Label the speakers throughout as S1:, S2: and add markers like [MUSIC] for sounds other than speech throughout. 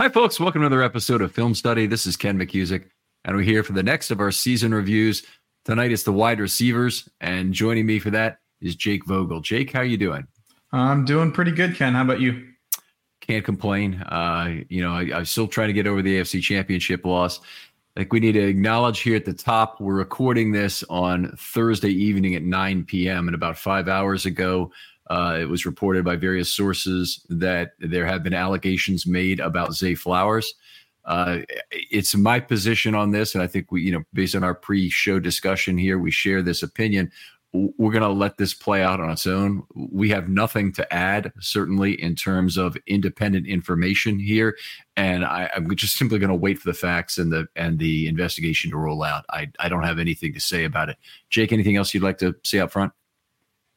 S1: Hi, folks. Welcome to another episode of Film Study. This is Ken McKusick, and we're here for the next of our season reviews. Tonight it's the wide receivers, and joining me for that is Jake Vogel. Jake, how you doing?
S2: I'm doing pretty good, Ken. How about you?
S1: Can't complain. Uh, you know, I, I'm still trying to get over the AFC Championship loss. I think we need to acknowledge here at the top. We're recording this on Thursday evening at 9 p.m. and about five hours ago, uh, it was reported by various sources that there have been allegations made about Zay Flowers. Uh, it's my position on this, and I think we, you know, based on our pre-show discussion here, we share this opinion. We're going to let this play out on its own. We have nothing to add, certainly in terms of independent information here, and I, am just simply going to wait for the facts and the and the investigation to roll out. I I don't have anything to say about it. Jake, anything else you'd like to say up front?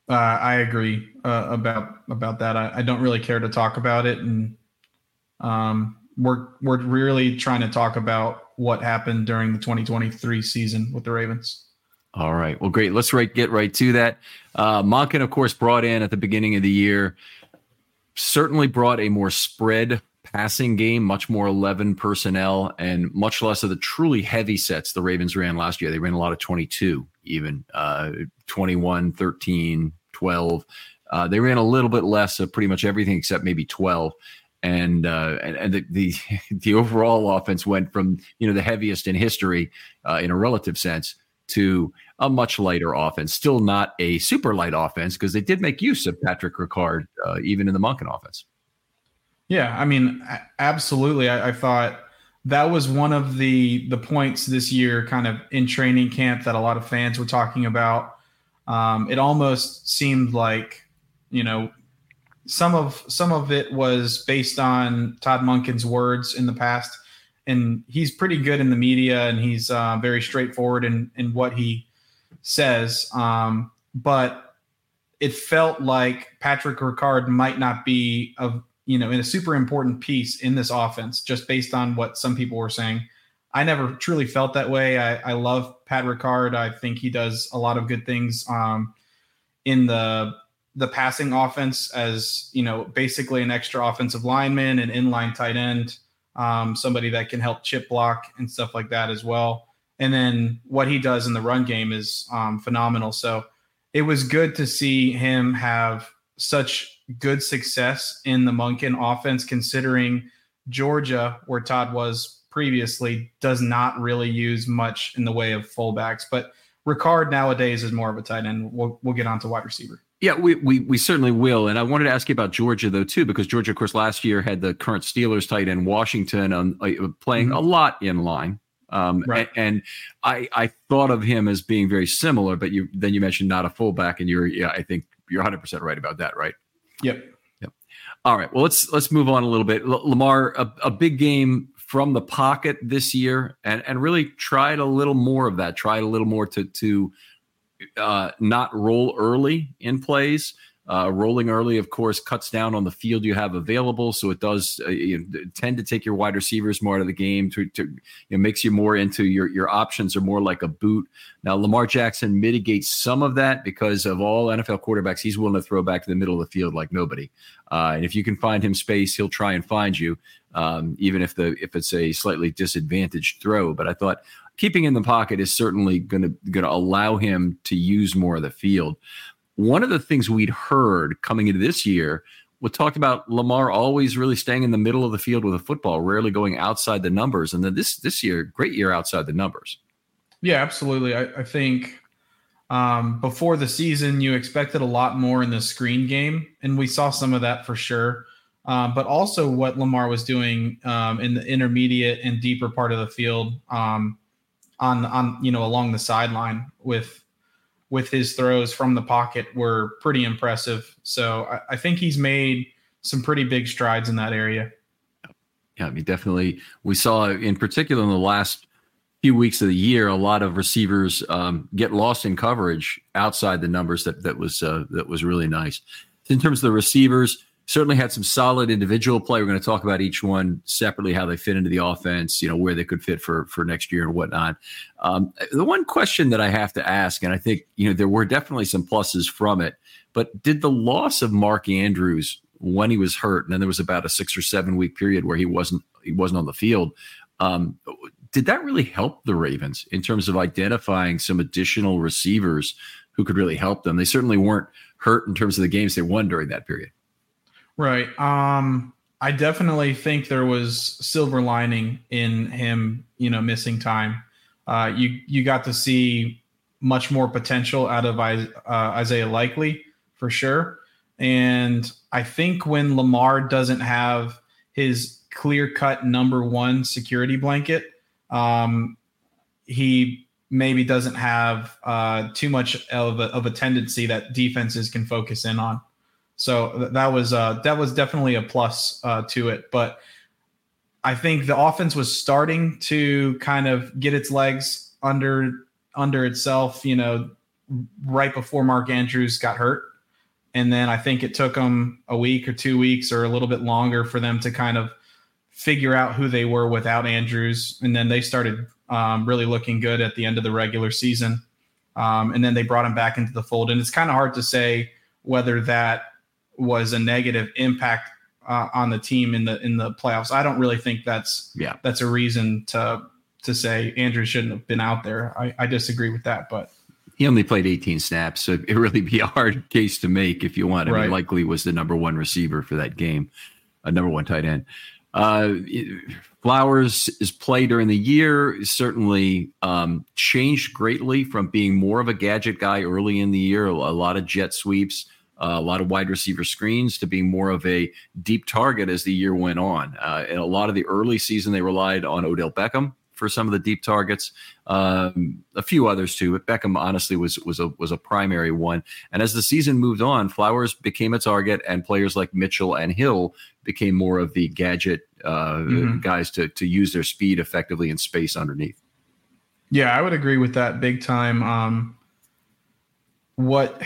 S2: Uh, I agree uh, about about that. I, I, don't really care to talk about it, and um, we're we're really trying to talk about what happened during the 2023 season with the Ravens.
S1: All right. Well, great. Let's right get right to that. Uh, Monken, of course, brought in at the beginning of the year, certainly brought a more spread passing game, much more 11 personnel, and much less of the truly heavy sets the Ravens ran last year. They ran a lot of 22 even uh, 21, 13, 12. Uh, they ran a little bit less of pretty much everything except maybe 12. And uh, and, and the, the, [LAUGHS] the overall offense went from you know the heaviest in history uh, in a relative sense to a much lighter offense. Still not a super light offense because they did make use of Patrick Ricard uh, even in the Monken offense.
S2: Yeah, I mean, absolutely. I, I thought that was one of the the points this year, kind of in training camp, that a lot of fans were talking about. Um, it almost seemed like, you know, some of some of it was based on Todd Monken's words in the past, and he's pretty good in the media, and he's uh, very straightforward in in what he says. Um, but it felt like Patrick Ricard might not be of you know, in a super important piece in this offense, just based on what some people were saying. I never truly felt that way. I, I love Pat Ricard. I think he does a lot of good things um, in the the passing offense as you know, basically an extra offensive lineman, an inline tight end, um, somebody that can help chip block and stuff like that as well. And then what he does in the run game is um, phenomenal. So it was good to see him have such good success in the Monken offense, considering Georgia, where Todd was previously, does not really use much in the way of fullbacks. But Ricard nowadays is more of a tight end. We'll, we'll get on to wide receiver.
S1: Yeah, we, we we certainly will. And I wanted to ask you about Georgia though too, because Georgia, of course, last year had the current Steelers tight end Washington on uh, playing mm-hmm. a lot in line. Um, right. and, and, I I thought of him as being very similar, but you then you mentioned not a fullback, and you're yeah, I think you're 100 percent right about that, right?
S2: Yep.
S1: Yep. All right. Well, let's let's move on a little bit. L- Lamar, a, a, big game from the pocket this year, and and really tried a little more of that. Tried a little more to to uh, not roll early in plays. Uh, rolling early, of course, cuts down on the field you have available, so it does uh, you know, tend to take your wide receivers more out of the game. To, to it makes you more into your your options are more like a boot. Now Lamar Jackson mitigates some of that because of all NFL quarterbacks, he's willing to throw back to the middle of the field like nobody. Uh, and if you can find him space, he'll try and find you, um, even if the if it's a slightly disadvantaged throw. But I thought keeping in the pocket is certainly going to going to allow him to use more of the field one of the things we'd heard coming into this year we talked about Lamar always really staying in the middle of the field with a football, rarely going outside the numbers. And then this this year, great year outside the numbers.
S2: Yeah, absolutely. I, I think um, before the season, you expected a lot more in the screen game, and we saw some of that for sure. Um, but also what Lamar was doing um, in the intermediate and deeper part of the field um, on on you know along the sideline with with his throws from the pocket were pretty impressive. So I, I think he's made some pretty big strides in that area.
S1: Yeah, I mean, definitely. We saw in particular in the last few weeks of the year, a lot of receivers um, get lost in coverage outside the numbers. That that was uh, that was really nice. In terms of the receivers, certainly had some solid individual play. We're going to talk about each one separately, how they fit into the offense, you know, where they could fit for for next year and whatnot. Um, the one question that I have to ask, and I think you know there were definitely some pluses from it, but did the loss of Mark Andrews when he was hurt, and then there was about a six or seven week period where he wasn't he wasn't on the field. Um, did that really help the Ravens in terms of identifying some additional receivers who could really help them? They certainly weren't hurt in terms of the games they won during that period.
S2: Right. Um, I definitely think there was silver lining in him, you know, missing time. Uh, you you got to see much more potential out of uh, Isaiah Likely for sure. And I think when Lamar doesn't have his clear cut number one security blanket, um, he maybe doesn't have uh, too much of a, of a tendency that defenses can focus in on. So that was uh, that was definitely a plus uh, to it. But I think the offense was starting to kind of get its legs under under itself. You know, right before Mark Andrews got hurt, and then I think it took them a week or two weeks or a little bit longer for them to kind of figure out who they were without Andrews, and then they started um, really looking good at the end of the regular season. Um, and then they brought him back into the fold, and it's kind of hard to say whether that was a negative impact uh, on the team in the in the playoffs. I don't really think that's yeah that's a reason to to say Andrew shouldn't have been out there. I, I disagree with that, but
S1: he only played 18 snaps, so it really be a hard case to make if you want. I right. mean, Likely was the number one receiver for that game, a number one tight end. Uh, Flowers' is play during the year certainly um, changed greatly from being more of a gadget guy early in the year, a lot of jet sweeps a lot of wide receiver screens to being more of a deep target as the year went on. Uh, in a lot of the early season, they relied on Odell Beckham for some of the deep targets, um, a few others too. But Beckham honestly was was a was a primary one. And as the season moved on, Flowers became a target, and players like Mitchell and Hill became more of the gadget uh, mm-hmm. guys to to use their speed effectively in space underneath.
S2: Yeah, I would agree with that big time. Um, what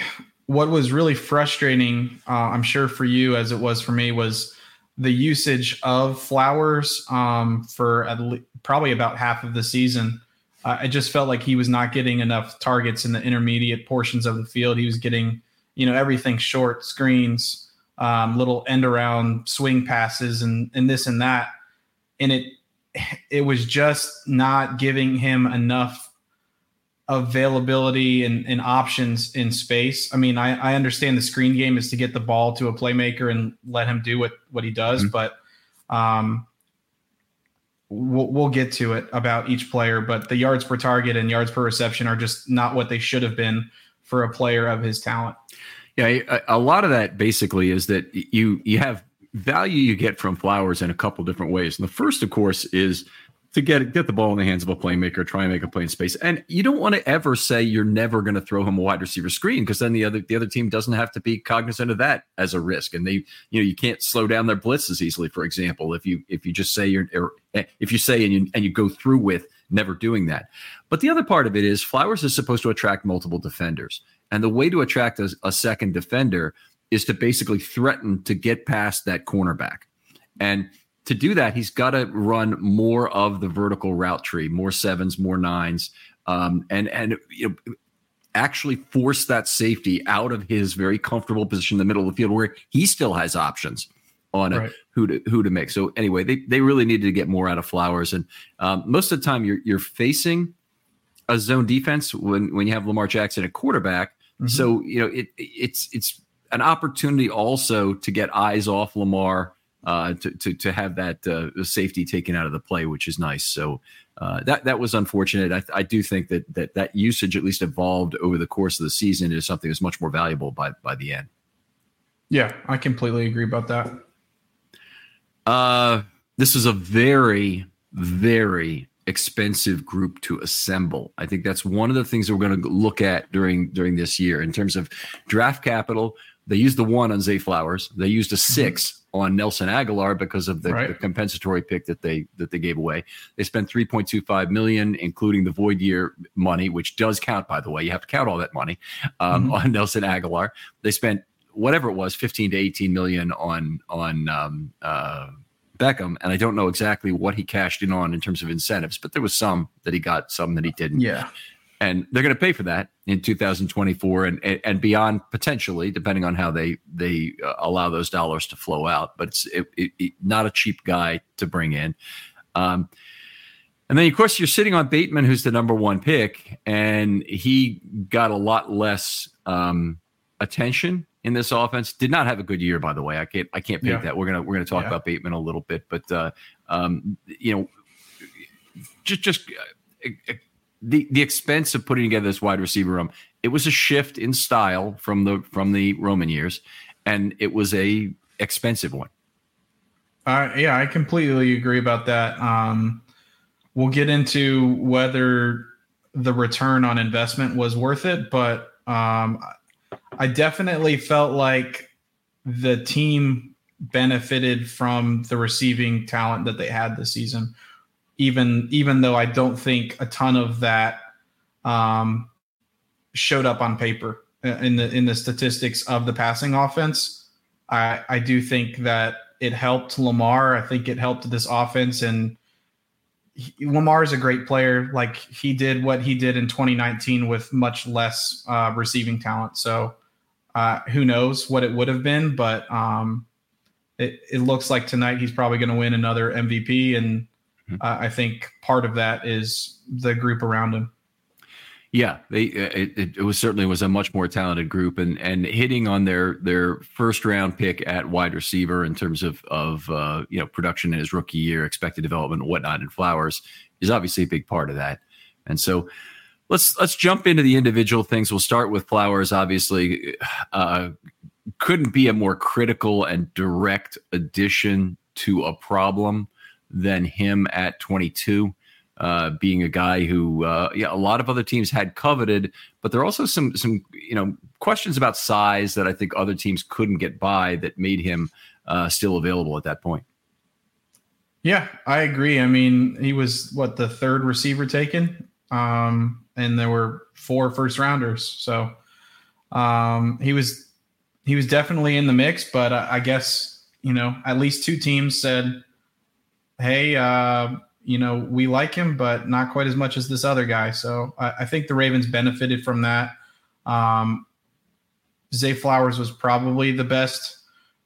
S2: what was really frustrating, uh, I'm sure for you as it was for me, was the usage of Flowers um, for le- probably about half of the season. Uh, I just felt like he was not getting enough targets in the intermediate portions of the field. He was getting, you know, everything short screens, um, little end around swing passes, and and this and that, and it it was just not giving him enough availability and, and, options in space. I mean, I, I, understand the screen game is to get the ball to a playmaker and let him do what what he does, mm-hmm. but um, we'll, we'll get to it about each player. But the yards per target and yards per reception are just not what they should have been for a player of his talent.
S1: Yeah, a, a lot of that basically is that you you have value you get from Flowers in a couple different ways. And the first, of course, is to get get the ball in the hands of a playmaker, try and make a play in space. And you don't want to ever say you're never going to throw him a wide receiver screen because then the other the other team doesn't have to be cognizant of that as a risk. And they, you know, you can't slow down their blitzes easily. For example, if you if you just say you're eh, if you say and you and you go through with never doing that. But the other part of it is Flowers is supposed to attract multiple defenders, and the way to attract a, a second defender is to basically threaten to get past that cornerback. And to do that, he's got to run more of the vertical route tree, more sevens, more nines, um, and and you know, actually force that safety out of his very comfortable position in the middle of the field, where he still has options on right. who to who to make. So anyway, they they really needed to get more out of Flowers, and um, most of the time you're you're facing a zone defense when when you have Lamar Jackson at quarterback. Mm-hmm. So you know it it's it's an opportunity also to get eyes off Lamar. Uh, to, to to have that uh, safety taken out of the play, which is nice. So uh, that that was unfortunate. I, I, do think that that that usage at least evolved over the course of the season is something that's much more valuable by by the end.
S2: Yeah, I completely agree about that.
S1: Uh, this is a very very expensive group to assemble. I think that's one of the things that we're going to look at during during this year in terms of draft capital. They used the one on Zay Flowers. They used a mm-hmm. 6 mm-hmm. On Nelson Agholor because of the, right. the, compensatory pick that they that they gave away. They spent 3.25 million, including the void year money, which does count, by the way. You have to count all that money um, mm-hmm. on [LAUGHS] Nelson Agholor. They spent whatever it was, 15 to 18 million on on um, uh, Beckham, and I don't know exactly what he cashed in on in terms of incentives, but there was some that he got, some that he didn't.
S2: Yeah.
S1: And they're going to pay for that in 2024 and, and beyond potentially, depending on how they they uh, allow those dollars to flow out. But it's it, it, it, not a cheap guy to bring in. Um, and then, of course, you're sitting on Bateman, who's the number one pick, and he got a lot less um, attention in this offense. Did not have a good year, by the way. I can't I can't pick yeah. that. We're gonna we're gonna talk yeah. about Bateman a little bit, but uh, um, you know, just just uh, the the expense of putting together this wide receiver room. It was a shift in style from the from the Roman years, and it was a expensive one.
S2: Uh, yeah, I completely agree about that. Um, we'll get into whether the return on investment was worth it, but um, I definitely felt like the team benefited from the receiving talent that they had this season. Even even though I don't think a ton of that um, showed up on paper uh, in the in the statistics of the passing offense, I I do think that it helped Lamar. I think it helped this offense and. Lamar is a great player. Like he did what he did in 2019 with much less uh, receiving talent. So uh, who knows what it would have been, but um, it, it looks like tonight he's probably going to win another MVP, and uh, I think part of that is the group around him.
S1: Yeah, they uh, it, it, was certainly was a much more talented group, and and hitting on their their first round pick at wide receiver in terms of of uh, you know production in his rookie year, expected development, and whatnot, and Flowers is obviously a big part of that, and so let's let's jump into the individual things. We'll start with Flowers. Obviously, uh, couldn't be a more critical and direct addition to a problem than him at 22. Uh, being a guy who, uh, yeah, a lot of other teams had coveted, but there are also some some you know questions about size that I think other teams couldn't get by that made him uh, still available at that point.
S2: Yeah, I agree. I mean, he was what the third receiver taken. Um, and there were four first rounders. So um, he was he was definitely in the mix, but I, I guess you know at least two teams said, "Hey, uh, you know we like him, but not quite as much as this other guy." So I, I think the Ravens benefited from that. Um, Zay Flowers was probably the best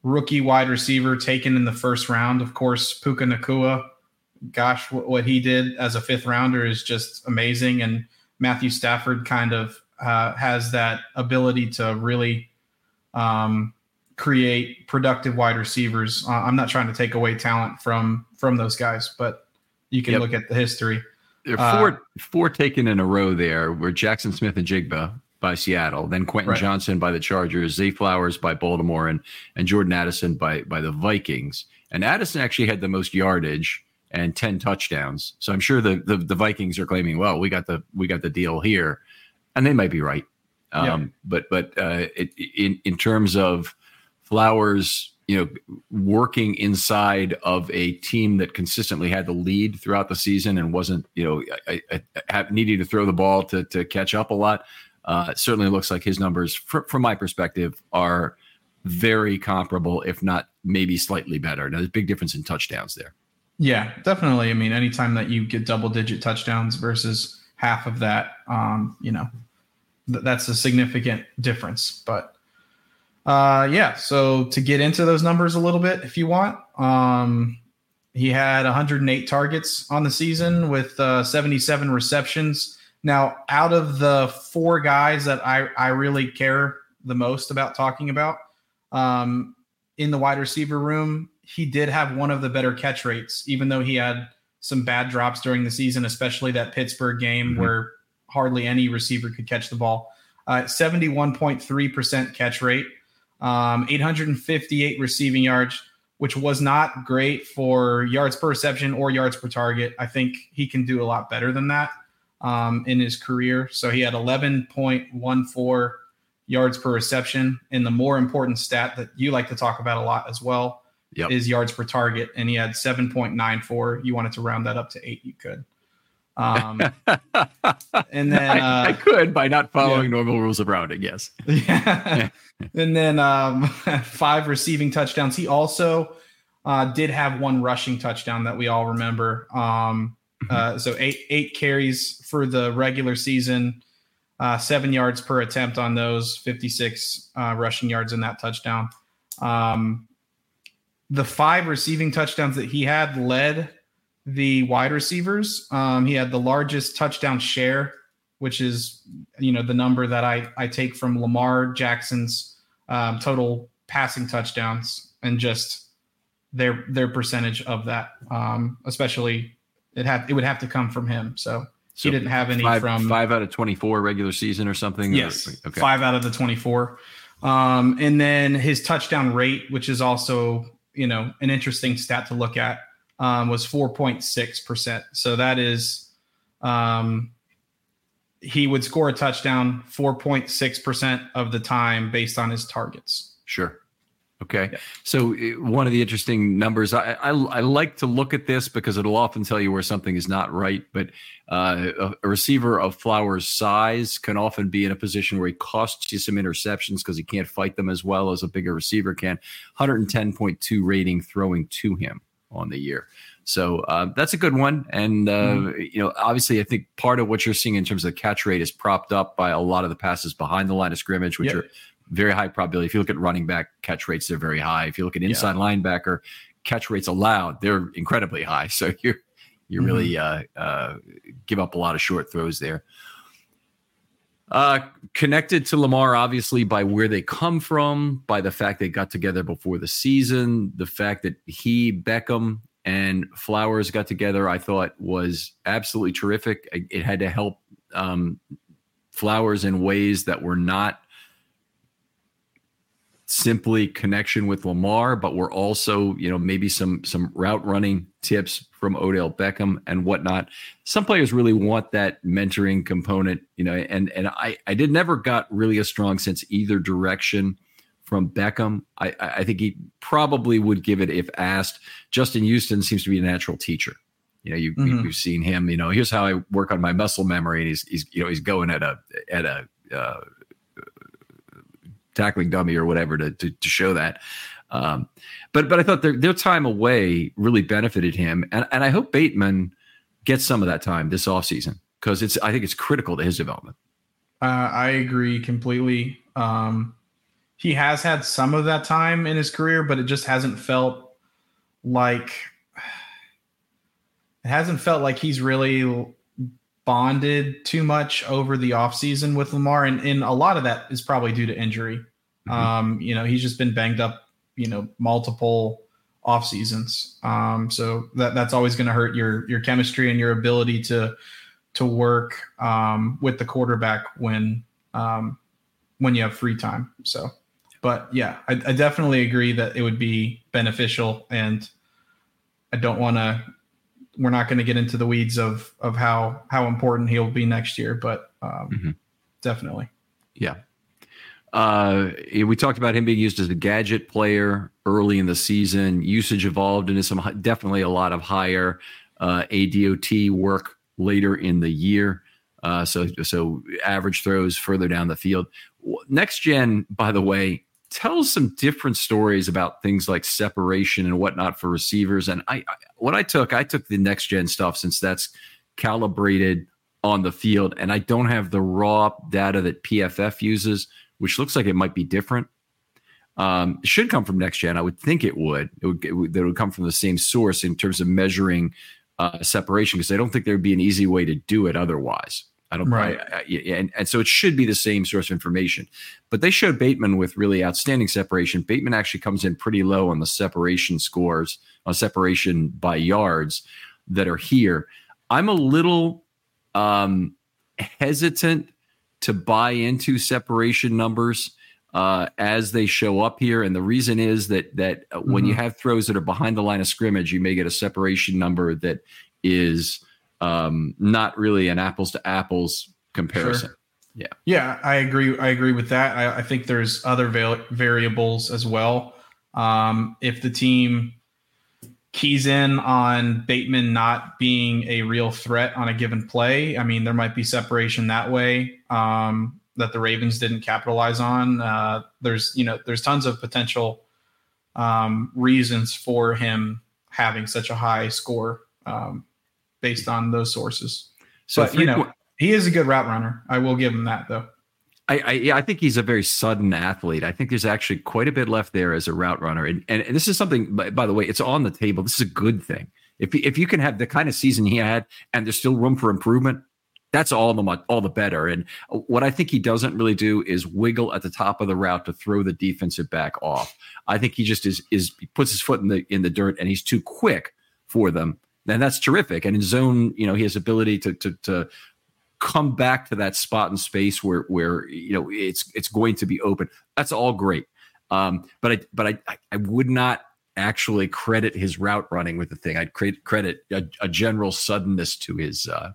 S2: rookie wide receiver taken in the first round. Of course, Puka Nacua, gosh, what, he did as a fifth rounder is just amazing. And Matthew Stafford kind of uh, has that ability to really um, create productive wide receivers. Uh, I'm not trying to take away talent from from those guys, but you can yep. look at the history.
S1: There are four uh, four taken in a row there were Jaxon Smith-Njigba by Seattle, then Quentin right. Johnston by the Chargers, Zay Flowers by Baltimore, and and Jordan Addison by by the Vikings. And Addison actually had the most yardage and 10 touchdowns. So I'm sure the, the, the Vikings are claiming, well, we got the we got the deal here, and they might be right. Um, yeah. But but uh, it, in in terms of Flowers, you know, working inside of a team that consistently had the lead throughout the season and wasn't you know I, I, I needing to throw the ball to to catch up a lot. Uh, certainly looks like his numbers, fr- from my perspective, are very comparable, if not maybe slightly better. Now, there's a big difference in touchdowns there.
S2: Yeah, definitely. I mean, anytime that you get double digit touchdowns versus half of that, um, you know, th- that's a significant difference. But uh, yeah, so to get into those numbers a little bit, if you want, um, he had 108 targets on the season with uh, 77 receptions. Now, out of the four guys that I, I really care the most about talking about um, in the wide receiver room, he did have one of the better catch rates, even though he had some bad drops during the season, especially that Pittsburgh game mm-hmm. where hardly any receiver could catch the ball. Uh, 71.3% catch rate, um, 858 receiving yards, which was not great for yards per reception or yards per target. I think he can do a lot better than that um, in his career. So he had 11.14 yards per reception. And the more important stat that you like to talk about a lot as well yep. is yards per target. And he had 7.94. You wanted to round that up to eight, you could. Um, [LAUGHS] and then
S1: uh, I, I, could by not following yeah. normal rules of rounding. Yes. [LAUGHS]
S2: Yeah. and then um, [LAUGHS] five receiving touchdowns. He also uh, did have one rushing touchdown that we all remember. Um, mm-hmm. uh, so eight eight carries for the regular season, uh, seven yards per attempt on those, fifty six uh, rushing yards in that touchdown. Um, the five receiving touchdowns that he had led the wide receivers. Um, he had the largest touchdown share, which is you know the number that I I take from Lamar Jackson's um, total passing touchdowns and just their their percentage of that. Um, especially it had it would have to come from him. So. So he didn't have any
S1: five,
S2: from
S1: five out of 24 regular season or something.
S2: Yes. Or, okay. Five out of the 24. Um, and then his touchdown rate, which is also, you know, an interesting stat to look at um, was 4.6%. So that is, um, he would score a touchdown 4.6% of the time based on his targets.
S1: Sure. Okay. Yeah. So uh, one of the interesting numbers, I, I, I, like to look at this because it'll often tell you where something is not right. But uh, a, a, receiver of Flowers' size can often be in a position where he costs you some interceptions because he can't fight them as well as a bigger receiver can. 110.2 rating throwing to him on the year. So uh, that's a good one. And, uh, mm. you know, obviously, I think part of what you're seeing in terms of the catch rate is propped up by a lot of the passes behind the line of scrimmage, which yep. are very high probability. If you look at running back catch rates, they're very high. If you look at inside yeah. linebacker catch rates allowed, they're incredibly high. [LAUGHS] So you're, you mm-hmm. really uh, uh, give up a lot of short throws there. Uh, connected to Lamar, obviously, by where they come from, by the fact they got together before the season, the fact that he, Beckham, and Flowers got together, I thought was absolutely terrific. It had to help um, Flowers in ways that were not simply connection with Lamar, but we're also, you know, maybe some some route running tips from Odell Beckham and whatnot. Some players really want that mentoring component, you know, and and I I did never got really a strong sense either direction from Beckham. I I think he probably would give it if asked. Justin Houston seems to be a natural teacher. You know, you mm-hmm. you've seen him. You know, here's how I work on my muscle memory, and he's he's you know he's going at a at a uh, tackling dummy or whatever to to, to show that. Um, but but I thought their their time away really benefited him, and and I hope Bateman gets some of that time this offseason because it's I think it's critical to his development.
S2: Uh, I agree completely. Um, he has had some of that time in his career, but it just hasn't felt like [SIGHS] it hasn't felt like he's really bonded too much over the offseason with Lamar. And, and a lot of that is probably due to injury. Mm-hmm. Um, you know, he's just been banged up, you know, multiple off seasons. Um, so that that's always going to hurt your your chemistry and your ability to to work um, with the quarterback when um, when you have free time. So, but yeah, I, I definitely agree that it would be beneficial, and I don't want to. We're not going to get into the weeds of of how how important he'll be next year, but um, mm-hmm. definitely.
S1: Yeah, uh, we talked about him being used as a gadget player early in the season. Usage evolved into some definitely a lot of higher uh, ADOT work later in the year. Uh, so so average throws further down the field. Next gen, by the way, tells some different stories about things like separation and whatnot for receivers. And I, I what I took, I took the next gen stuff since that's calibrated on the field, and I don't have the raw data that PFF uses, which looks like it might be different. Um, should come from next gen. I would think it would. It would, it would, it would come from the same source in terms of measuring uh, separation because I don't think there'd be an easy way to do it otherwise. I don't right. I, I, and, and so it should be the same source of information. But they showed Bateman with really outstanding separation. Bateman actually comes in pretty low on the separation scores, on separation by yards that are here. I'm a little um, hesitant to buy into separation numbers uh, as they show up here, and the reason is that that mm-hmm. when you mm-hmm. have throws that are behind the line of scrimmage, you may get a separation number that is um, not really an apples to apples comparison. Sure. Yeah,
S2: yeah, I agree. I agree with that. I, I think there's other va- variables as well. Um, if the team keys in on Bateman not being a real threat on a given play, I mean, there might be separation that way um, that the Ravens didn't capitalize on. Uh, there's, you know, there's tons of potential um, reasons for him having such a high score. Um, based on those sources. So but, you know, he is a good route runner. I will give him that though.
S1: I, I, yeah, I think he's a very sudden athlete. I think there's actually quite a bit left there as a route runner, and and, and this is something. By, by, the way, it's on the table. This is a good thing. If if you can have the kind of season he had, and there's still room for improvement, that's all the much all the better. And what I think he doesn't really do is wiggle at the top of the route to throw the defensive back off. I think he just is is he puts his foot in the in the dirt, and he's too quick for them and that's terrific. And in zone, you know, he has ability to to to come back to that spot in space where where you know it's it's going to be open. That's all great. Um, but I but I I would not actually credit his route running with the thing. I'd credit credit a, a general suddenness to his uh,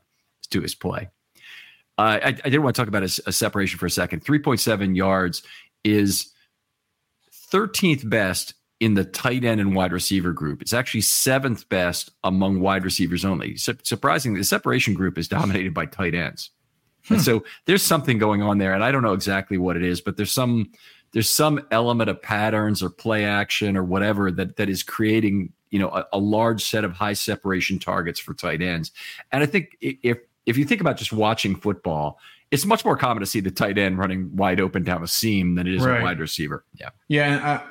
S1: to his play. Uh, I, I did want to talk about a, a separation for a second. Three point seven yards is 13th best in the tight end and wide receiver group. It's actually seventh best among wide receivers only. surprisingly, the separation group is [LAUGHS] dominated by tight ends. Hmm. And so there's something going on there, and I don't know exactly what it is, but there's some there's some element of patterns or play action or whatever that that is creating you know a, a large set of high separation targets for tight ends. And I think if if you think about just watching football, it's much more common to see the tight end running wide open down a seam than it is right. a wide receiver. Yeah.
S2: Yeah.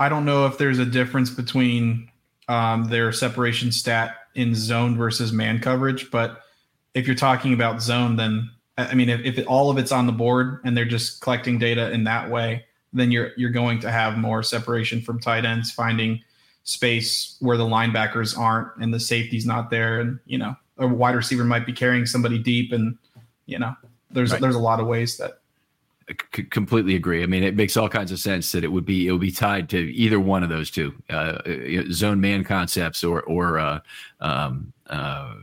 S2: I don't know if there's a difference between um, their separation stat in zone versus man coverage, but if you're talking about zone, then I mean, if, if it, all of it's on the board and they're just collecting data in that way, then you're you're going to have more separation from tight ends, finding space where the linebackers aren't and the safety's not there, and you know a wide receiver might be carrying somebody deep, and you know there's right. there's a lot of ways that
S1: Completely agree. I mean, it makes all kinds of sense that it would be it would be tied to either one of those two uh, zone man concepts or or uh, um, uh,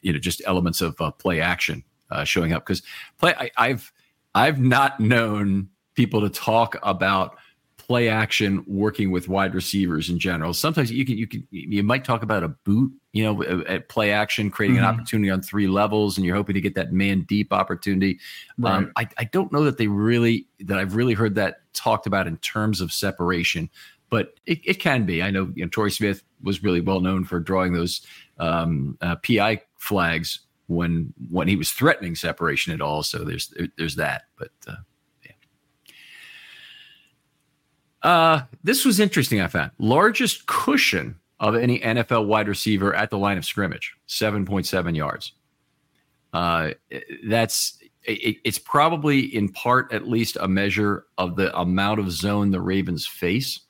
S1: you know just elements of uh, play action uh, showing up because play I, I've I've not known people to talk about play action working with wide receivers in general. Sometimes you can you can you might talk about a boot, you know, at play action, creating mm-hmm. an opportunity on three levels, and you're hoping to get that man deep opportunity. Right. Um, I, I don't know that they really that I've really heard that talked about in terms of separation, but it, it can be. I know, you know Torrey Smith was really well known for drawing those um, uh, PI flags when when he was threatening separation at all. So there's there's that, but. Uh, Uh, this was interesting. I found largest cushion of any NFL wide receiver at the line of scrimmage, seven point seven yards. Uh, that's it, it's probably in part at least a measure of the amount of zone the Ravens face.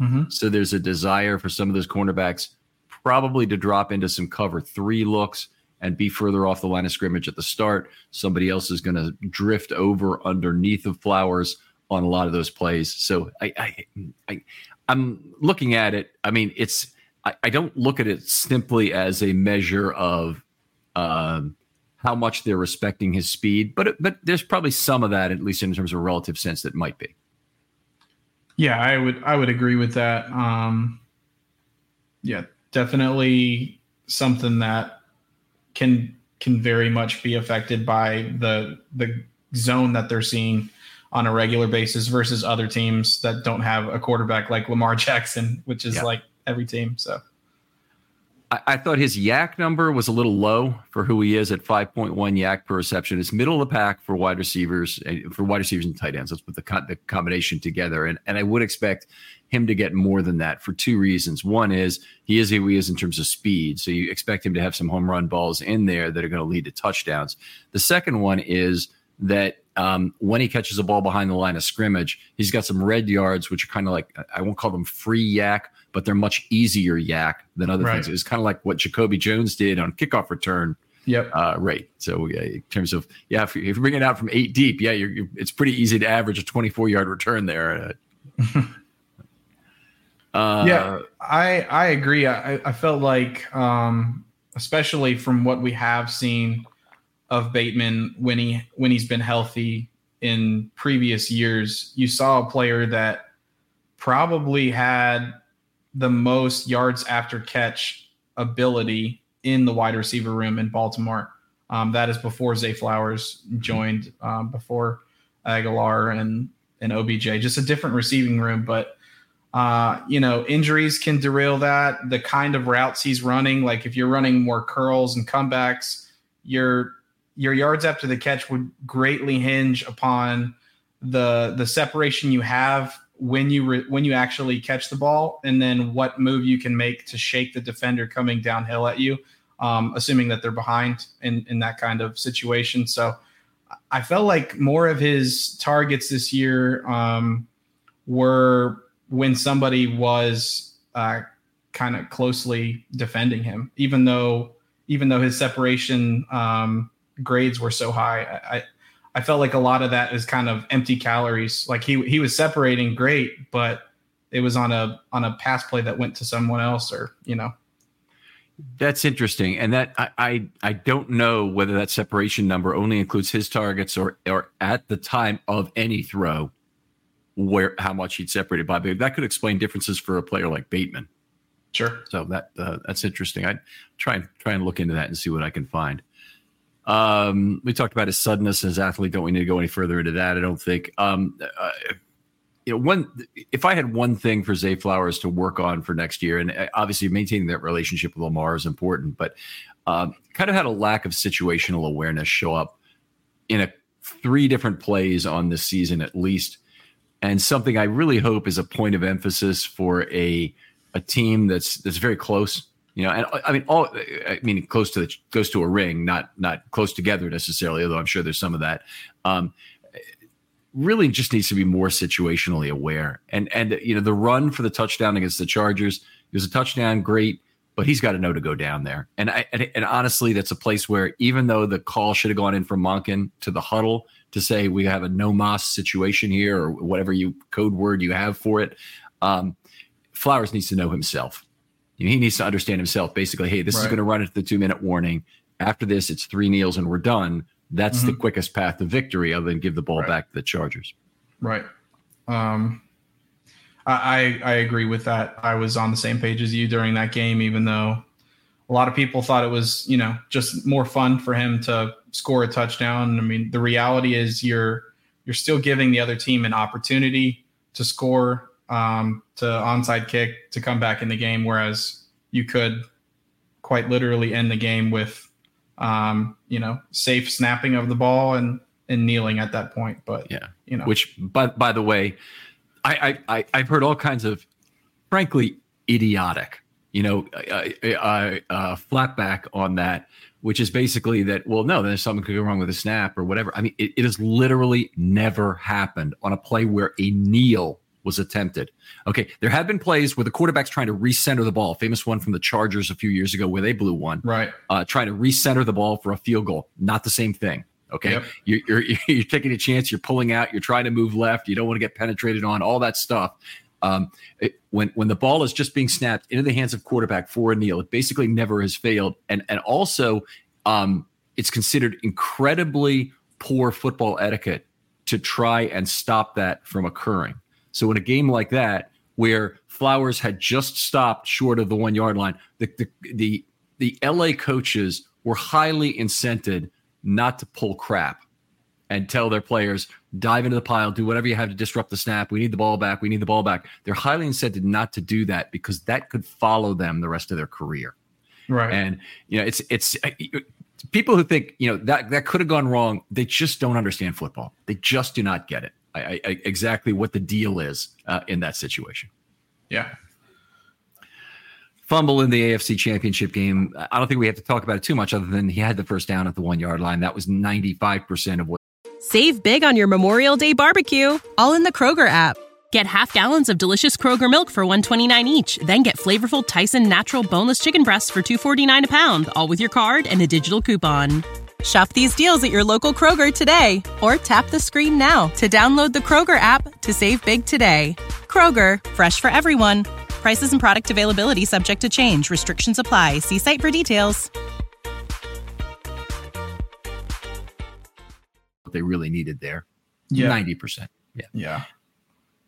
S1: Mm-hmm. So there's a desire for some of those cornerbacks probably to drop into some cover three looks and be further off the line of scrimmage at the start. Somebody else is going to drift over underneath of Flowers on a lot of those plays. So I, I, I am looking at it. I mean, it's I, I, don't look at it simply as a measure of um, how much they're respecting his speed, but but there's probably some of that, at least in terms of a relative sense, that might be.
S2: Yeah, I would I would agree with that. Um, yeah, definitely something that can can very much be affected by the the zone that they're seeing on a regular basis versus other teams that don't have a quarterback like Lamar [LAUGHS] Jackson, which is yeah. like every team. So
S1: I, I, thought his YAC number was a little low for who he is at 5.1 YAC per reception. It's middle of the pack for wide receivers, eh, for wide receivers and tight ends. Let's put the, the combination together. And, and I would expect him to get more than that for two reasons. One is he is who he is in terms of speed. So you expect him to have some home run balls in there that are going to lead to touchdowns. The second one is that um, when he catches a ball behind the line of scrimmage, he's got some red yards, which are kind of like, I won't call them free YAC, but they're much easier YAC than other right. things. It's kind of like what Jacoby Jones did on kickoff return
S2: yep.
S1: Uh, rate. So yeah, in terms of yeah, if, you, if you bring it out from eight deep, yeah, you're, you're, it's pretty easy to average a 24 yard return there.
S2: uh, [LAUGHS] yeah, I I agree. I, I felt like, um, especially from what we have seen of Bateman when he when he's been healthy in previous years, you saw a player that probably had the most yards after catch ability in the wide receiver room in Baltimore. Um, that is before Zay Flowers joined, um, before Agholor and and OBJ. Just a different receiving room, but uh, you know injuries can derail that. The kind of routes he's running, like if you're running more curls and comebacks, your your yards after the catch would greatly hinge upon the the separation you have when you re- when you actually catch the ball, and then what move you can make to shake the defender coming downhill at you, um, assuming that they're behind in in that kind of situation. So I felt like more of his targets this year um, were when somebody was uh, kind of closely defending him, even though even though his separation um, grades were so high. I, I felt like a lot of that is kind of empty calories. Like he he was separating great, but it was on a on a pass play that went to someone else, or you know.
S1: That's interesting, and that I, I I don't know whether that separation number only includes his targets or or at the time of any throw, where how much he'd separated by. But that could explain differences for a player like Bateman.
S2: Sure.
S1: So that uh, that's interesting. I try and try and look into that and see what I can find. Um, we talked about his suddenness as athlete. Don't we need to go any further into that? I don't think. Um, uh, you know, one if I had one thing for Zay Flowers to work on for next year, and uh, obviously maintaining that relationship with Lamar is important, but um, kind of had a lack of situational awareness show up in a three different plays on this season at least, and something I really hope is a point of emphasis for a a team that's that's very close you know, and I mean, all I mean, close to the close to a ring, not not close together necessarily. Although I'm sure there's some of that. Um, really, just needs to be more situationally aware. And and you know, the run for the touchdown against the Chargers was a touchdown, great, but he's got to know to go down there. And I and, and honestly, that's a place where even though the call should have gone in from Monken to the huddle to say we have a no moss situation here or whatever you code word you have for it, um, Flowers needs to know himself he needs to understand himself. Basically, hey, this right. is going to run into the two minute warning. After this, it's three kneels and we're done. That's mm-hmm. the quickest path to victory, other than give the ball right. back to the Chargers.
S2: Right. Um, I I agree with that. I was on the same page as you during that game, even though a lot of people thought it was you know just more fun for him to score a touchdown. I mean, the reality is you're you're still giving the other team an opportunity to score um, to onside kick to come back in the game, whereas you could quite literally end the game with, um, you know, safe snapping of the ball and and kneeling at that point. But
S1: yeah,
S2: you know,
S1: which by by the way, I I, I have heard all kinds of, frankly, idiotic, you know, uh, uh, uh, flatback on that. Which is basically that, well, no, there's something could go wrong with a snap or whatever. I mean, it, it has literally never happened on a play where a kneel was attempted. Okay, there have been plays where the quarterback's trying to recenter the ball. Famous one from the Chargers a few years ago where they blew one.
S2: Right.
S1: Uh, trying to recenter the ball for a field goal. Not the same thing. Okay, yep. you're, you're [LAUGHS] you're taking a chance. You're pulling out. You're trying to move left. You don't want to get penetrated on. All that stuff. Um, it, when when the ball is just being snapped into the hands of quarterback for a kneel, it basically never has failed. And and also, um, it's considered incredibly poor football etiquette to try and stop that from occurring. So in a game like that, where Flowers had just stopped short of the one yard line, the the the, the LA coaches were highly incented not to pull crap and tell their players dive into the pile, do whatever you have to disrupt the snap. We need the ball back. We need the ball back. They're highly incented not to do that because that could follow them the rest of their career.
S2: Right.
S1: And you know, it's it's uh, people who think you know that that could have gone wrong. They just don't understand football. They just do not get it. I, I, exactly what the deal is uh, in that situation.
S2: Yeah.
S1: Fumble in the AFC Championship game. I don't think we have to talk about it too much, other than he had the first down at the one yard line. That was ninety five percent of what.
S3: Save big on your Memorial Day barbecue, all in the Kroger app. Get half gallons of delicious Kroger milk for 129 each, then get flavorful Tyson natural boneless chicken breasts for 249 a pound, all with your card and a digital coupon. Shop these deals at your local Kroger today or tap the screen now to download the Kroger app to save big today. Kroger, fresh for everyone. Prices and product availability subject to change. Restrictions apply. See site for details.
S1: What they really needed there.
S2: Yeah.
S1: 90%. Yeah.
S2: Yeah.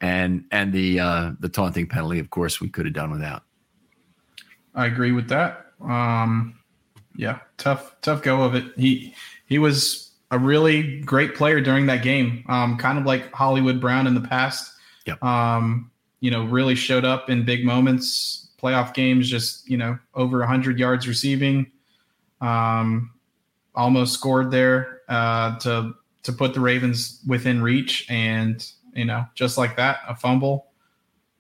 S1: And and the uh the taunting penalty, of course, we could have done without.
S2: I agree with that. Um yeah, tough tough go of it. He he was a really great player during that game. Um kind of like Hollywood Brown in the past.
S1: Yep.
S2: Um you know, really showed up in big moments, playoff games, just, you know, over 100 yards receiving. Um, almost scored there uh, to to put the Ravens within reach, and you know, just like that, a fumble.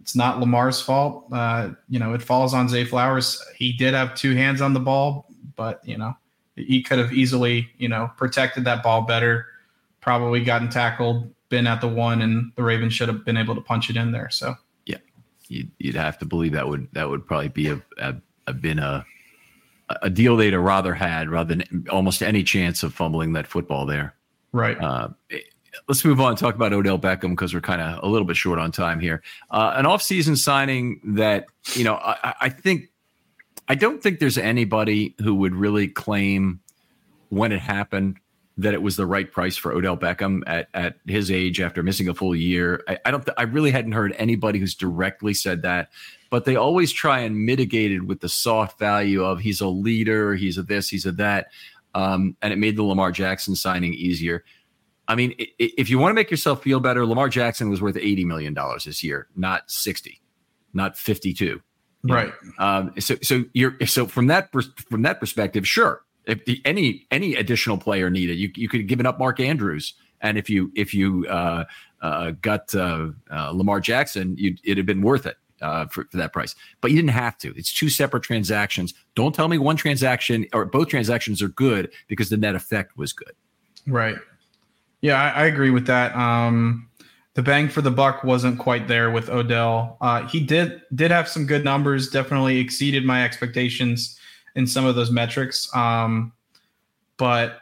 S2: It's not Lamar's fault. Uh, you know, it falls on Zay Flowers. He did have two hands on the ball, but you know, he could have easily, you know, protected that ball better. Probably gotten tackled, been at the one, and the Ravens should have been able to punch it in there. So yeah,
S1: you'd, you'd have to believe that would that would probably be a, a, a been a a deal they'd have rather had rather than almost any chance of fumbling that football there.
S2: right,
S1: Uh, let's move on and talk about Odell Beckham because we're kind of a little bit short on time here. Uh, an offseason signing that, you know, I, I think, I don't think there's anybody who would really claim when it happened that it was the right price for Odell Beckham at, at his age after missing a full year. I, I don't, th- I really hadn't heard anybody who's directly said that, but they always try and mitigate it with the soft value of he's a leader, he's a this, he's a that. Um, and it made the Lamar Jackson signing easier. I mean, if you want to make yourself feel better, Lamar Jackson was worth $80 million this year, not 60, not 52.
S2: Right,
S1: Um, so, so you're so from that from that perspective, sure. If the, any any additional player needed, you you could have given up Mark Andrews, and if you if you uh, uh, got uh, uh, Lamar Jackson, you it'd have been worth it uh, for, for that price. But you didn't have to. It's two separate transactions. Don't tell me one transaction or both transactions are good because the net effect was good.
S2: right. Yeah, I, I agree with that. Um, the bang for the buck wasn't quite there with Odell. Uh, he did did have some good numbers. Definitely exceeded my expectations in some of those metrics. Um, but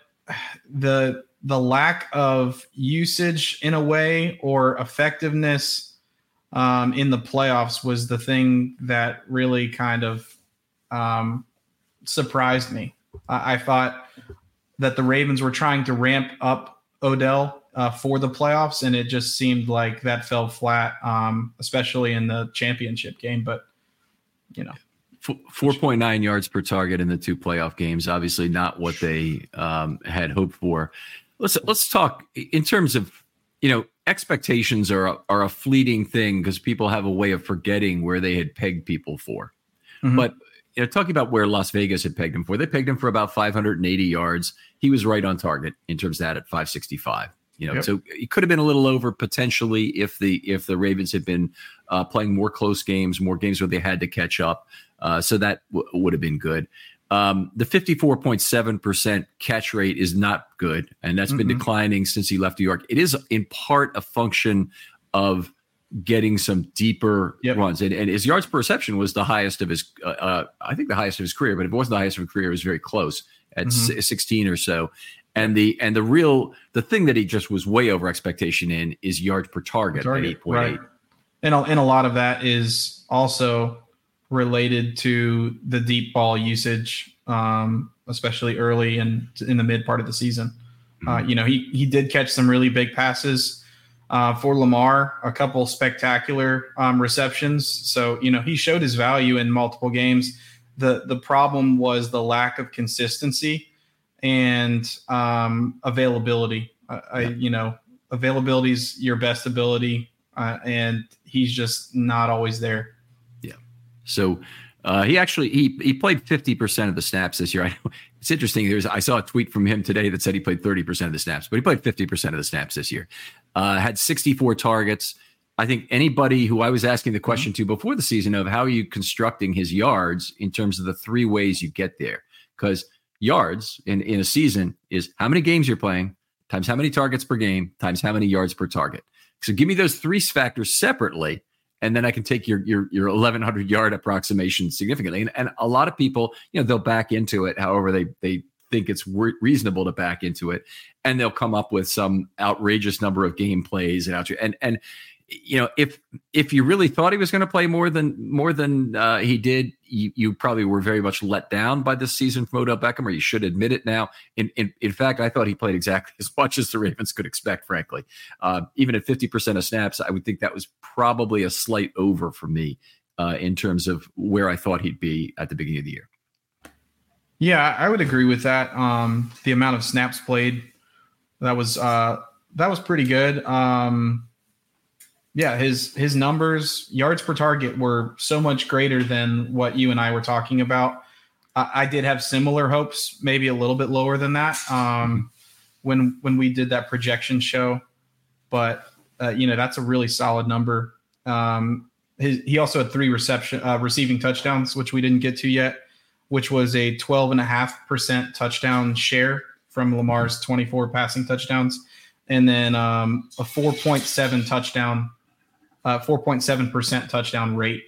S2: the the lack of usage in a way or effectiveness um, in the playoffs was the thing that really kind of um, surprised me. I, I thought that the Ravens were trying to ramp up Odell uh, for the playoffs, and it just seemed like that fell flat, um, especially in the championship game. But you know,
S1: Four point nine yards per target in the two playoff games. Obviously, not what they um, had hoped for. Let's let's talk in terms of you know expectations are a, are a fleeting thing because people have a way of forgetting where they had pegged people for.
S2: Mhm.
S1: But you know, talking about where Las Vegas had pegged him for, they pegged him for about 580 yards. He was right on target in terms of that at 565. You know,
S2: Yep.
S1: so it could have been a little over potentially if the if the Ravens had been uh, playing more close games, more games where they had to catch up. Uh, so that w- would have been good. Um, the 54.7% catch rate is not good, and that's been declining since he left New York. It is in part a function of getting some deeper
S2: Yep.
S1: runs, and, and his yards per reception was the highest of his, uh, uh, I think the highest of his career, but if it wasn't the highest of his career, it was very close at
S2: Mhm.
S1: si- 16 or so. And the and the real the thing that he just was way over expectation in is yards per target,
S2: Target,
S1: at 8.8.
S2: right. and a, and a lot of that is also related to the deep ball usage, um, especially early and in the mid part of the season. Uh, you know, he he did catch some really big passes uh, for Lamar, a couple spectacular um, receptions. So you know, he showed his value in multiple games. the The problem was the lack of consistency and um, availability. I, I you know, availability is your best ability, uh, and he's just not always there.
S1: Yeah. So uh, he actually he he played fifty percent of the snaps this year. I know it's interesting. There's I saw a tweet from him today that said he played thirty percent of the snaps, but he played fifty percent of the snaps this year. Uh, had sixty four targets. I think anybody who I was asking the question to before the season of how are you constructing his yards in terms of the three ways you get there, because yards in, in a season is how many games you're playing times how many targets per game times how many yards per target. So give me those three factors separately, and then I can take your your your 1100 yard approximation significantly. And, and a lot of people, you know, they'll back into it however they they think it's reasonable to back into it, and they'll come up with some outrageous number of game plays and out and and you know, if if you really thought he was going to play more than more than uh, he did, you, you probably were very much let down by this season from Odell Beckham, or you should admit it now. In in, in fact, I thought he played exactly [LAUGHS] as much as the Ravens could expect. Frankly, uh, even at fifty percent of snaps, I would think that was probably a slight over for me uh, in terms of where I thought he'd be at the beginning of the year.
S2: Yeah, I would agree with that. Um, the amount of snaps played that was uh, that was pretty good. Um, yeah, his his numbers, yards per target, were so much greater than what you and I were talking about. I, I did have similar hopes, maybe a little bit lower than that um, when when we did that projection show, but uh, you know that's a really solid number. Um, his, he also had three reception uh, receiving touchdowns, which we didn't get to yet, which was a twelve and a half percent touchdown share from Lamar's twenty four passing touchdowns, and then um, a four point seven touchdown uh, 4.7% touchdown rate,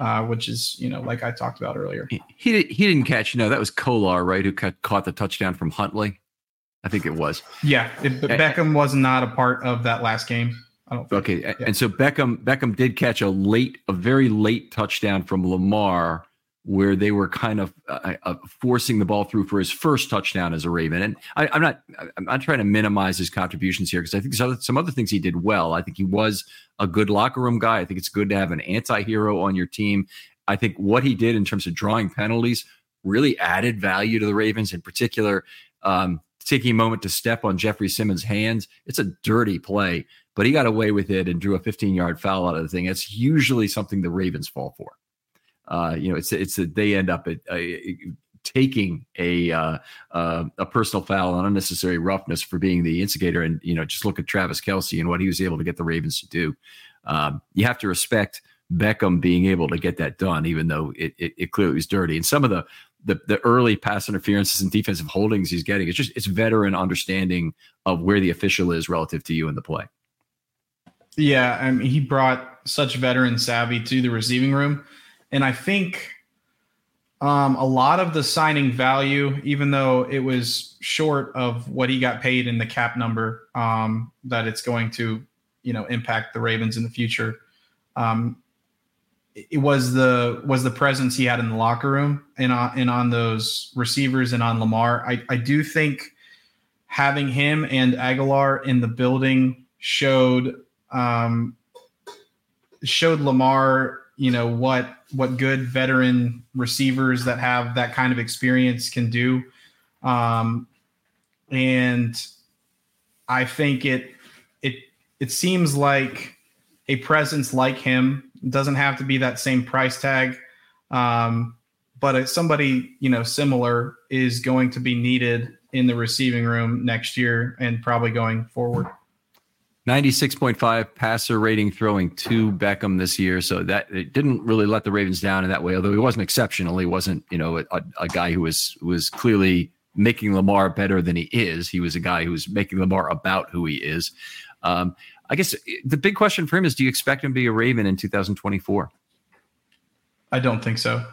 S2: uh, which is, you know, like I talked about earlier.
S1: He, he, he didn't catch, you know, that was Kolar, right? Who cut, caught the touchdown from Huntley. I think it was.
S2: Yeah. It, Beckham was not a part of that last game.
S1: I don't think, okay. Yeah. And so Beckham, Beckham did catch a late, a very late touchdown from Lamar where they were kind of uh, uh, forcing the ball through for his first touchdown as a Raven. And I, am not I'm not trying to minimize his contributions here because I think some other, some other things he did well. I think he was a good locker room guy. I think it's good to have an anti-hero on your team. I think what he did in terms of drawing penalties really added value to the Ravens, in particular. Um, taking a moment to step on Jeffery Simmons' hands. It's a dirty play, but he got away with it and drew a 15 yard foul out of the thing. It's usually something the Ravens fall for uh, you know, it's it's a, they end up at, uh, taking a uh, uh, a personal foul and unnecessary roughness for being the instigator. And you know, just look at Travis Kelce and what he was able to get the Ravens to do. Um, you have to respect Beckham being able to get that done, even though it, it, it clearly was dirty. And some of the, the the early pass interferences and defensive holdings he's getting, it's just it's veteran understanding of where the official is relative to you in the play.
S2: Yeah, I mean, he brought such veteran savvy to the receiving room and I think um, a lot of the signing value, even though it was short of what he got paid in the cap number, um, that it's going to, you know, impact the Ravens in the future. Um, it was the was the presence he had in the locker room and on, and on those receivers and on Lamar. I, I do think having him and Agholor in the building showed um, showed Lamar you know what what good veteran receivers that have that kind of experience can do. Um, and i think it it it seems like a presence like him doesn't have to be that same price tag. Um, but somebody you know similar is going to be needed in the receiving room next year and probably going forward
S1: 96.5 passer rating throwing to Beckham this year. So that it didn't really let the Ravens down in that way, although he wasn't exceptional. He wasn't, you know, a, a guy who was was clearly making Lamar better than he is. He was a guy who was making Lamar about who he is. Um, I guess the big question for him is do you expect him to be a Raven in 2024?
S2: I don't think so.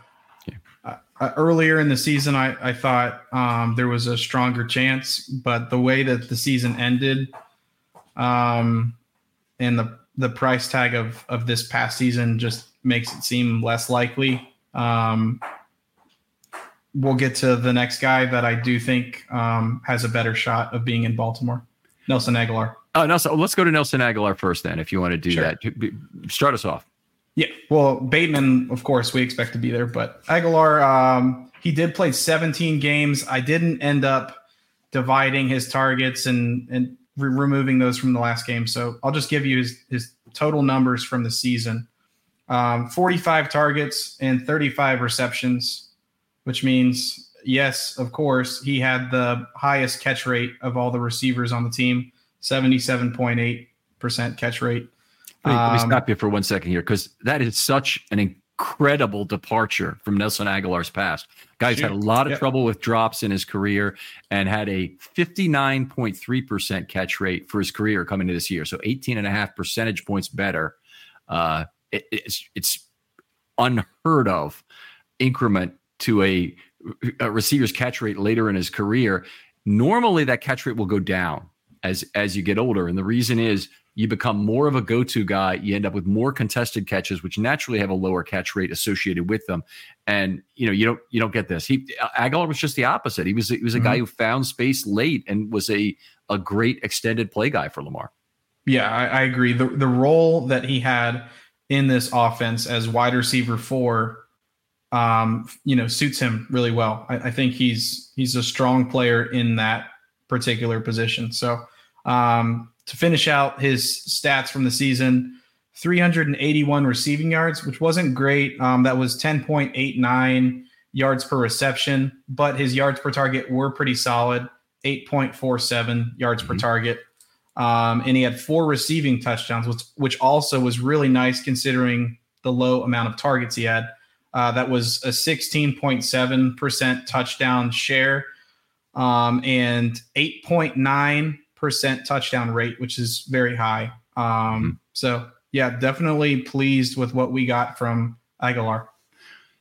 S2: Uh, uh, earlier in the season, I, I thought um, there was a stronger chance, but the way that the season ended, um, and the the price tag of of this past season just makes it seem less likely. Um, we'll get to the next guy that I do think um, has a better shot of being in Baltimore, Nelson Agholor.
S1: Oh, Nelson, let's go to Nelson Agholor first, then, if you want to do sure. that. Start us off.
S2: Yeah, well, Bateman, of course, we expect to be there, but Agholor, um, he did play 17 games. I didn't end up dividing his targets and and re- removing those from the last game. So I'll just give you his, his total numbers from the season um, 45 targets and 35 receptions, which means, yes, of course, he had the highest catch rate of all the receivers on the team 77.8% catch rate.
S1: Wait, let me um, stop you for one second here because that is such an incredible departure from Nelson Agholor's past. Guy's had a lot of yep. trouble with drops in his career and had a 59.3% catch rate for his career coming to this year. So 18 and a half percentage points better. Uh, it, it's, it's unheard of increment to a, a receiver's catch rate later in his career. Normally that catch rate will go down as as you get older and the reason is you become more of a go-to guy you end up with more contested catches which naturally have a lower catch rate associated with them. And you know you don't you don't get this. He Agholor was just the opposite. He was he was a mm-hmm. guy who found space late and was a a great extended play guy for Lamar.
S2: Yeah I, I agree. The the role that he had in this offense as wide receiver four um you know suits him really well. I, I think he's he's a strong player in that particular position. So um to finish out his stats from the season 381 receiving yards, which wasn't great. Um, that was 10.89 yards per reception, but his yards per target were pretty solid 8.47 yards mm-hmm. per target. Um, and he had four receiving touchdowns, which, which also was really nice considering the low amount of targets he had. Uh, that was a 16.7% touchdown share um, and 8.9 percent touchdown rate, which is very high. Um, mm-hmm. So yeah, definitely pleased with what we got from Agholor.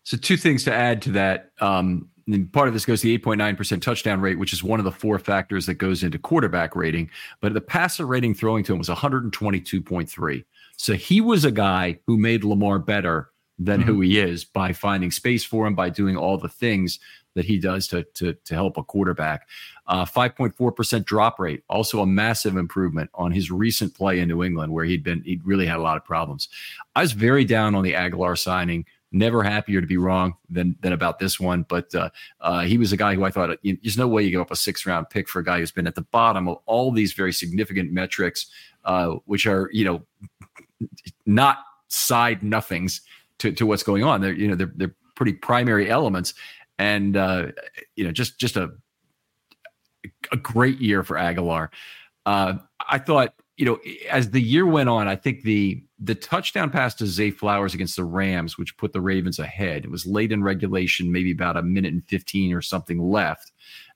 S1: So two things to add to that. Um, part of this goes to the 8.9% touchdown rate, which is one of the four factors that goes into quarterback rating. But the passer rating throwing to him was 122.3. So he was a guy who made Lamar better than mm-hmm. who he is by finding space for him, by doing all the things that he does to to, to help a quarterback. Uh, 5.4% drop rate, also a massive improvement on his recent play in New England, where he'd been he'd really had a lot of problems. I was very down on the Agholor signing. Never happier to be wrong than than about this one. But uh, uh, he was a guy who I thought you there's no way you give up a six round pick for a guy who's been at the bottom of all these very significant metrics, uh, which are you know not side nothings to, to what's going on. They're you know they're they're pretty primary elements and uh, you know just just a a great year for Agholor. Uh, I thought you know as the year went on, I think the the touchdown pass to Zay Flowers against the Rams, which put the Ravens ahead. It was late in regulation, maybe about a minute and fifteen or something left.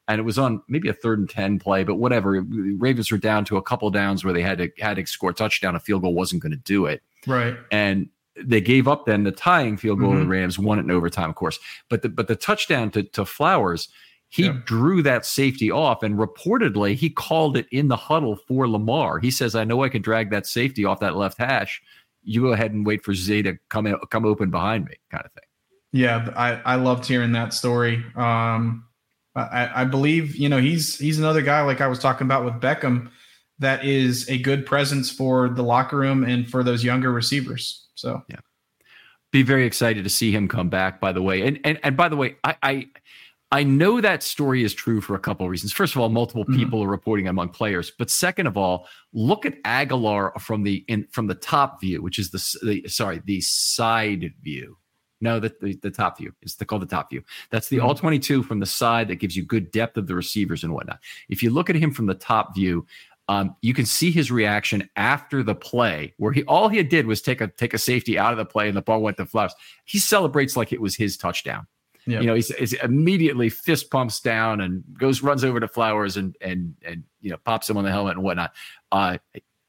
S1: And it was on maybe a third and ten play, but whatever. Ravens were down to a couple downs where they had to had to score a touchdown. A field goal wasn't going to do it.
S2: Right.
S1: And they gave up then the tying field goal. Mm-hmm. The Rams won it in overtime, of course. But the but the touchdown to, to Flowers, he yeah. drew that safety off, and reportedly he called it in the huddle for Lamar. He says, "I know I can drag that safety off that left hash. You go ahead and wait for Zay to come in, come open behind me," kind of thing.
S2: Yeah, I I loved hearing that story. Um, I, I believe you know he's he's another guy like I was talking about with Beckham that is a good presence for the locker room and for those younger receivers. So
S1: yeah, be very excited to see him come back. By the way, and and and by the way, I I, I know that story is true for a couple of reasons. First of all, multiple mm-hmm. people mm-hmm. are reporting among players, but second of all, look at Agholor from the in from the top view, which is the, the sorry the side view. No, the, the, the top view. It's the, called the top view. That's the mm-hmm. all 22 from the side that gives you good depth of the receivers and whatnot. If you look at him from the top view, um, you can see his reaction after the play, where he all he did was take a take a safety out of the play, and the ball went to Flowers. He celebrates like it was his touchdown. Yep. You know, he's, he's, immediately fist pumps down and goes runs over to Flowers and and and you know pops him on the helmet and whatnot. Uh,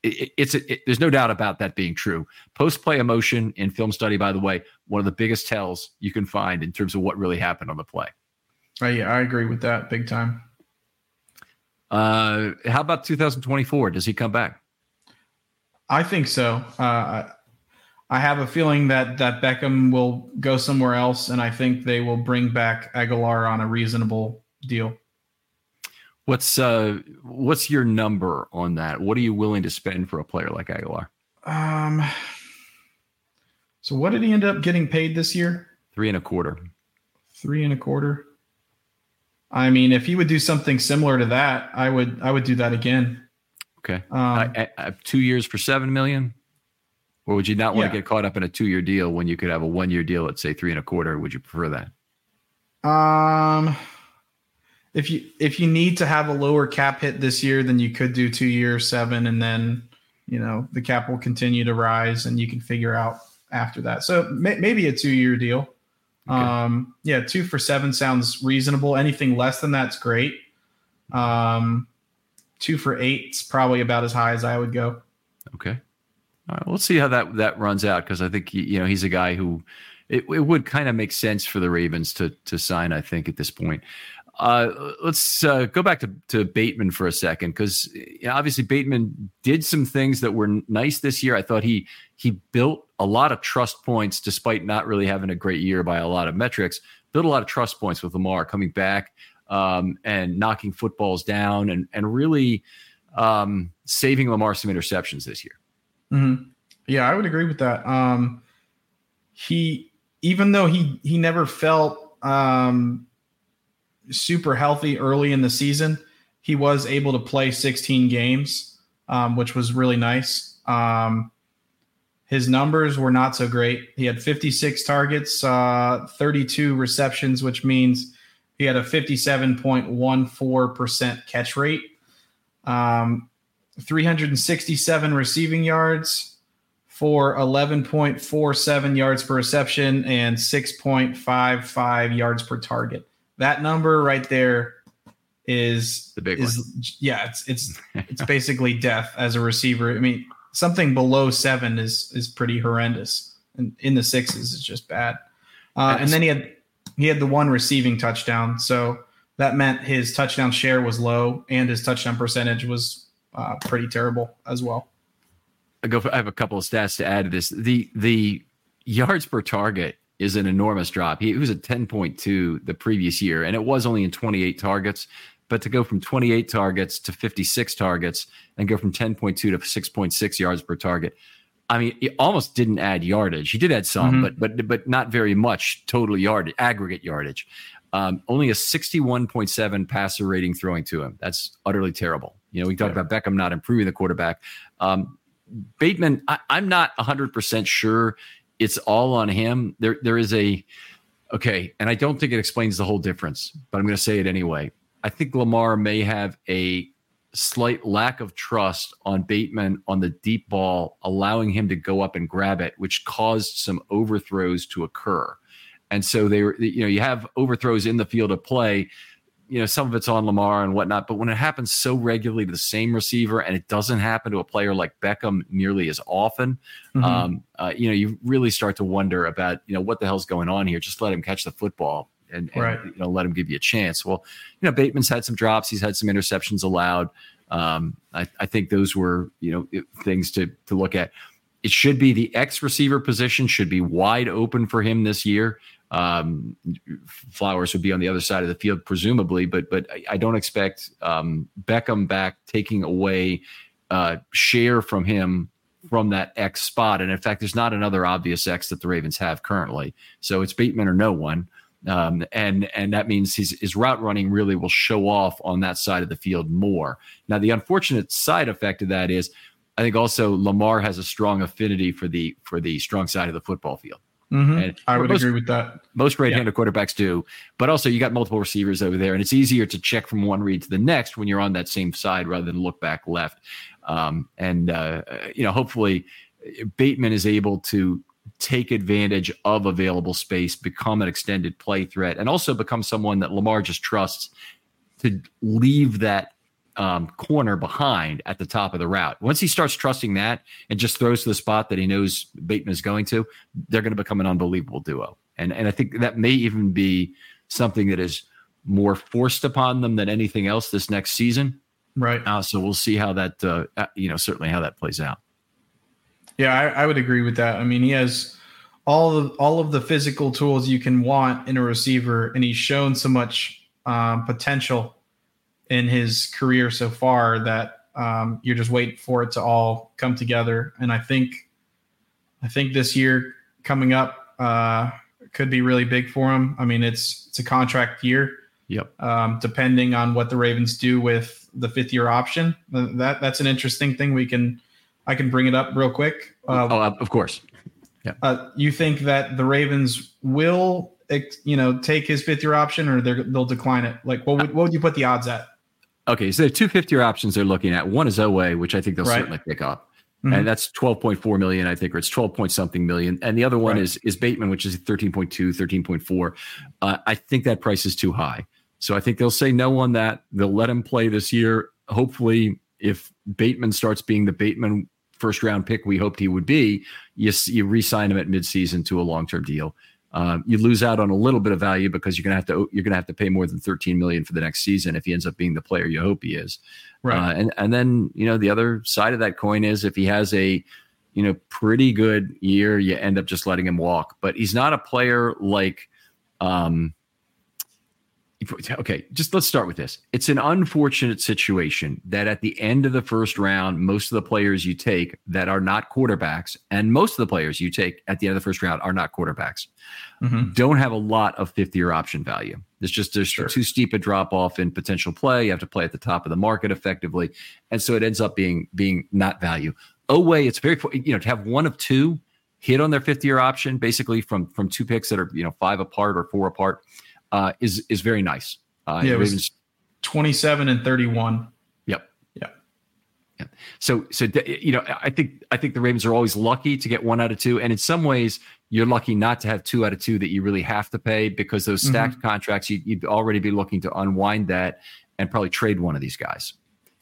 S1: it, it's it, there's no doubt about that being true. Post play emotion in film study, by the way, one of the biggest tells you can find in terms of what really happened on the play.
S2: Uh, yeah, I agree with that big time.
S1: Uh, how about 2024? Does he come back?
S2: I think so. Uh, I have a feeling that that Beckham will go somewhere else, and I think they will bring back Agholor on a reasonable deal.
S1: What's uh what's your number on that? What are you willing to spend for a player like Agholor?
S2: Um. So what did he end up getting paid this year?
S1: Three and a quarter.
S2: Three and a quarter. I mean, if he would do something similar to that, I would I would do that again.
S1: Okay. Um, two years for seven million, or would you not want yeah. to get caught up in a two-year deal when you could have a one-year deal at say three and a quarter? Would you prefer that?
S2: Um, if you if you need to have a lower cap hit this year, then you could do two years, seven, and then you know the cap will continue to rise, and you can figure out after that. So may, maybe a two-year deal. Okay. Um, yeah, two for seven sounds reasonable. Anything less than that's great. Um, two for eight is probably about as high as I would go.
S1: Okay. All right. We'll see how that that runs out because I think you know he's a guy who it, it would kind of make sense for the Ravens to to sign. I think at this point. Uh, let's uh, go back to, to Bateman for a second because you know, obviously Bateman did some things that were nice this year. I thought he he built a lot of trust points despite not really having a great year by a lot of metrics. Built a lot of trust points with Lamar coming back um, and knocking footballs down and and really um, saving Lamar some interceptions this year.
S2: Mm-hmm. Yeah, I would agree with that. Um, he even though he he never felt um, super healthy early in the season, he was able to play 16 games, um, which was really nice. Um, his numbers were not so great. He had 56 targets, uh, 32 receptions, which means he had a 57.14% catch rate, um, 367 receiving yards for 11.47 yards per reception and 6.55 yards per target. That number right there is
S1: the big
S2: is,
S1: one.
S2: Yeah, it's it's it's basically death as a receiver. I mean, something below seven is is pretty horrendous, and in the sixes is just bad. Uh, and then he had he had the one receiving touchdown. So that meant his touchdown share was low and his touchdown percentage was uh, pretty terrible as well.
S1: I go. For, I have a couple of stats to add to this. The the yards per target is an enormous drop. He, he was at 10.2 the previous year, and it was only in 28 targets. But to go from 28 targets to 56 targets and go from 10.2 to 6.6 yards per target, I mean, it almost didn't add yardage. He did add some, mm-hmm. but but but not very much total yard aggregate yardage. Um, only a 61.7 passer rating throwing to him. That's utterly terrible. You know, we talked yeah. about Beckham not improving the quarterback. Um, Bateman, I, I'm not 100% sure it's all on him. There, there is a, okay, and I don't think it explains the whole difference, but I'm going to say it anyway. I think Lamar may have a slight lack of trust on Bateman on the deep ball, allowing him to go up and grab it, which caused some overthrows to occur. And so they were, you know, you have overthrows in the field of play. You know, some of it's on Lamar and whatnot, but when it happens so regularly to the same receiver and it doesn't happen to a player like Beckham nearly as often, mm-hmm. um, uh, you know, you really start to wonder about, you know, what the hell's going on here. Just let him catch the football and, and right. you know let him give you a chance. Well, you know Bateman's had some drops, he's had some interceptions allowed. Um, I, I think those were you know things to to look at. It should be the X receiver position should be wide open for him this year. Um, Flowers would be on the other side of the field, presumably, but but I, I don't expect um, Beckham back taking away uh, share from him from that X spot. And in fact, there's not another obvious X that the Ravens have currently. So it's Bateman or no one. Um, and and that means his his route running really will show off on that side of the field more. Now, the unfortunate side effect of that is, I think also Lamar has a strong affinity for the for the strong side of the football field.
S2: Mm-hmm. I would most, agree with that.
S1: Most right-handed yeah. quarterbacks do, but also you got multiple receivers over there, and it's easier to check from one read to the next when you're on that same side rather than look back left. Um, and uh, you know, hopefully, Bateman is able to take advantage of available space, become an extended play threat, and also become someone that Lamar just trusts to leave that um, corner behind at the top of the route. Once he starts trusting that and just throws to the spot that he knows Bateman is going to, they're going to become an unbelievable duo. And and I think that may even be something that is more forced upon them than anything else this next season.
S2: Right.
S1: Uh, so we'll see how that uh, uh you know certainly how that plays out.
S2: Yeah, I, I, would agree with that. I mean, he has all of all of the physical tools you can want in a receiver, and he's shown so much um, potential in his career so far that um, you're just waiting for it to all come together. And I think, I think this year coming up uh, could be really big for him. I mean, it's it's a contract year,
S1: Yep.
S2: Um, depending on what the Ravens do with the fifth year option, uh, that that's an interesting thing. We can, I can bring it up real quick.
S1: Uh, oh, of course.
S2: Yeah. Uh, you think that the Ravens will, you know, take his fifth year option, or they'll decline it? Like, what would what would you put the odds at?
S1: Okay, so there are two fifth year options they're looking at. One is Oweh, which I think they'll right. certainly pick up. Mm-hmm. And that's 12.4 million, I think, or it's 12 point something million. And the other one right. is is Bateman, which is 13.2, 13.4. Uh, I think that price is too high. So I think they'll say no on that. They'll let him play this year. Hopefully, if Bateman starts being the Bateman first round pick we hoped he would be, you, you re sign him at midseason to a long term deal. Um, you lose out on a little bit of value because you're gonna have to you're gonna have to pay more than 13 million for the next season if he ends up being the player you hope he is. Right. Uh, and and then you know the other side of that coin is if he has a you know pretty good year, you end up just letting him walk. But he's not a player like um, okay, just let's start with this. It's an unfortunate situation that at the end of the first round, most of the players you take that are not quarterbacks, and most of the players you take at the end of the first round are not quarterbacks, mm-hmm. don't have a lot of fifth year option value. It's just there's sure. too steep a drop off in potential play. You have to play at the top of the market effectively, and so it ends up being being not value. Oweh, it's very you know to have one of two hit on their fifth year option, basically from from two picks that are you know five apart or four apart uh, is is very nice.
S2: Uh, yeah, it was 27 and 31.
S1: Yep. Yeah. Yeah. So so you know, I think I think the Ravens are always lucky to get one out of two, and in some ways, you're lucky not to have two out of two that you really have to pay because those mm-hmm. stacked mm-hmm. contracts, you, would already be looking to unwind that and probably trade one of these guys.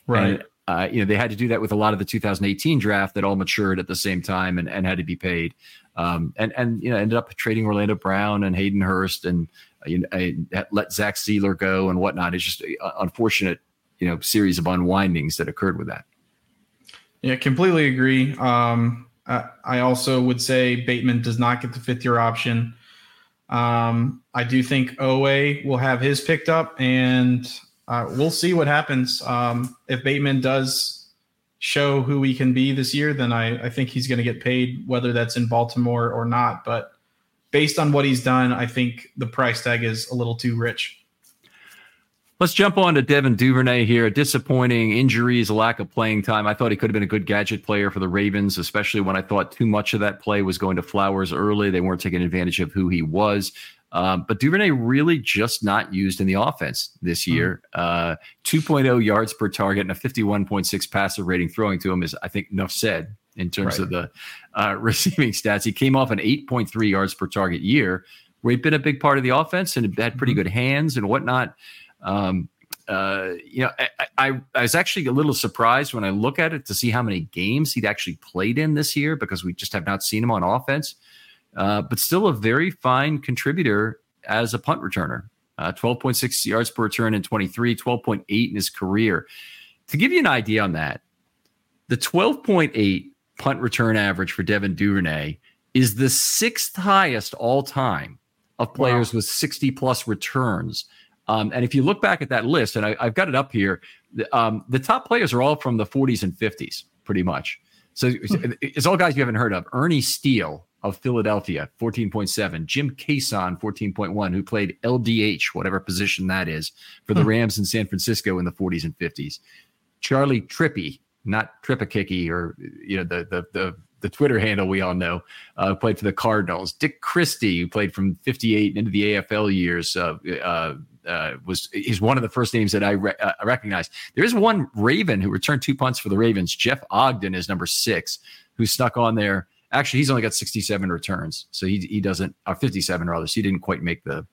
S2: Right.
S1: And, uh, you know, they had to do that with a lot of the 2018 draft that all matured at the same time and, and had to be paid. Um, and and you know ended up trading Orlando Brown and Hayden Hurst and you know, let Zach Sieler go and whatnot. It's just an unfortunate, you know, series of unwindings that occurred with that.
S2: Yeah, completely agree. Um, I, I also would say Bateman does not get the fifth year option. Um, I do think Oweh will have his picked up, and uh, we'll see what happens. Um, if Bateman does show who he can be this year, then I, I think he's going to get paid, whether that's in Baltimore or not. But based on what he's done, I think the price tag is a little too rich.
S1: Let's jump on to Devin Duvernay here. Disappointing injuries, lack of playing time. I thought he could have been a good gadget player for the Ravens, especially when I thought too much of that play was going to Flowers early. They weren't taking advantage of who he was. Um, but Duvernay really just not used in the offense this hmm. year. Uh, 2.0 yards per target and a 51.6 passer rating throwing to him is, I think, enough said in terms right. of the uh, [LAUGHS] receiving stats. He came off an 8.3 yards per target year, where he'd been a big part of the offense and had pretty mm-hmm. good hands and whatnot. Um, uh, you know, I, I, I, was actually a little surprised when I look at it to see how many games he'd actually played in this year because we just have not seen him on offense. Uh, but still a very fine contributor as a punt returner. Uh, 12.6 yards per return in 23, 12.8 in his career. To give you an idea on that, the 12.8 punt return average for Devin Duvernay is the sixth highest all time of players wow. with 60 plus returns. Um, and if you look back at that list, and I, have got it up here, um, the top players are all from the 40s and 50s, pretty much. So hmm. it's all guys you haven't heard of. Ernie Steele of Philadelphia, 14.7. Jim Cason, 14.1, who played LDH, whatever position that is, for the hmm. Rams in San Francisco in the 40s and 50s. Charlie Trippi, not Trippikicky or you know the the the the Twitter handle we all know, uh, played for the Cardinals. Dick Christy, who played from 58 into the AFL years, uh, uh, uh, was is one of the first names that I re- uh, recognize. There is one Raven who returned two punts for the Ravens. Jeff Ogden is number six, who snuck on there. Actually, he's only got 67 returns, so he he doesn't, or 57 rather. So he didn't quite make the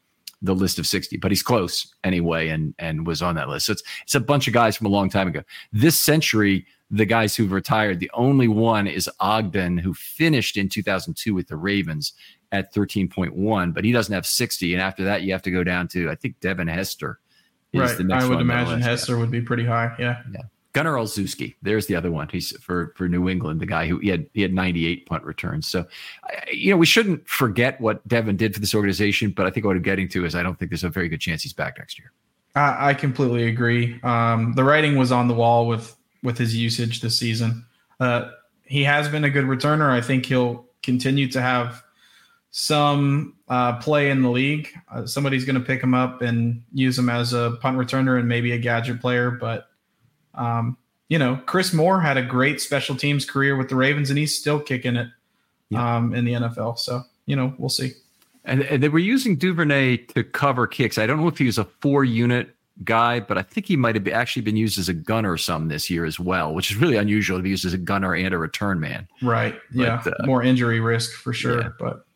S1: the list of 60, but he's close anyway, and and was on that list. So it's it's a bunch of guys from a long time ago. This century, the guys who've retired, the only one is Ogden, who finished in 2002 with the Ravens at 13.1, but he doesn't have 60. And after that, you have to go down to I think Devin Hester.
S2: right. I would imagine Hester would be pretty high. Yeah.
S1: Yeah. Gunnar Olszewski. There's the other one. He's for for New England, the guy who he had he had 98 punt returns. So, you know, we shouldn't forget what Devin did for this organization. But I think what I'm getting to is I don't think there's a very good chance he's back next year.
S2: I, I completely agree. Um, the writing was on the wall with with his usage this season. Uh, he has been a good returner. I think he'll continue to have some uh, play in the league. Uh, somebody's going to pick him up and use him as a punt returner and maybe a gadget player. But, um, you know, Chris Moore had a great special teams career with the Ravens and he's still kicking it yeah. um, in the NFL. So, you know, we'll see.
S1: And, and, they were using Duvernay to cover kicks. I don't know if he was a four unit guy, but I think he might have actually been used as a gunner some this year as well, which is really unusual to be used as a gunner and a return man.
S2: Right. But, yeah. Uh, More injury risk for sure. Yeah. But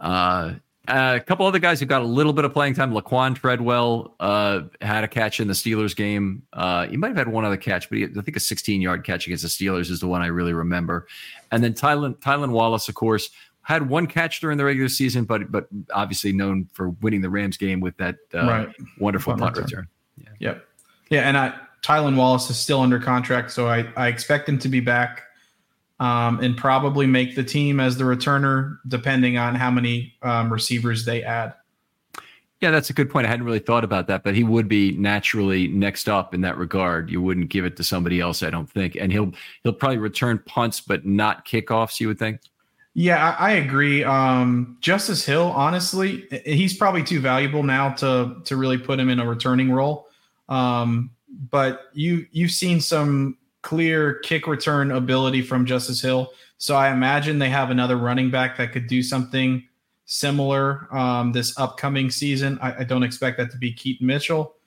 S1: uh, a couple other guys who got a little bit of playing time. Laquan Treadwell uh, had a catch in the Steelers game. Uh, he might have had one other catch, but he, I think a 16 yard catch against the Steelers is the one I really remember. And then Tylen, Tylan Wallace, of course, had one catch during the regular season, but but obviously known for winning the Rams game with that uh, right. wonderful punt, return.
S2: Yeah. Yep. Yeah, and I, Tylan Wallace is still under contract, so I, I expect him to be back um, and probably make the team as the returner, depending on how many um, receivers they add.
S1: Yeah, that's a good point. I hadn't really thought about that, but he would be naturally next up in that regard. You wouldn't give it to somebody else, I don't think, and he'll he'll probably return punts, but not kickoffs. You would think.
S2: Yeah, I, I agree. Um, Justice Hill, honestly, he's probably too valuable now to to really put him in a returning role. Um, but you you've seen some clear kick return ability from Justice Hill, so I imagine they have another running back that could do something similar um, this upcoming season. I, I, don't expect that to be Keaton Mitchell. [LAUGHS]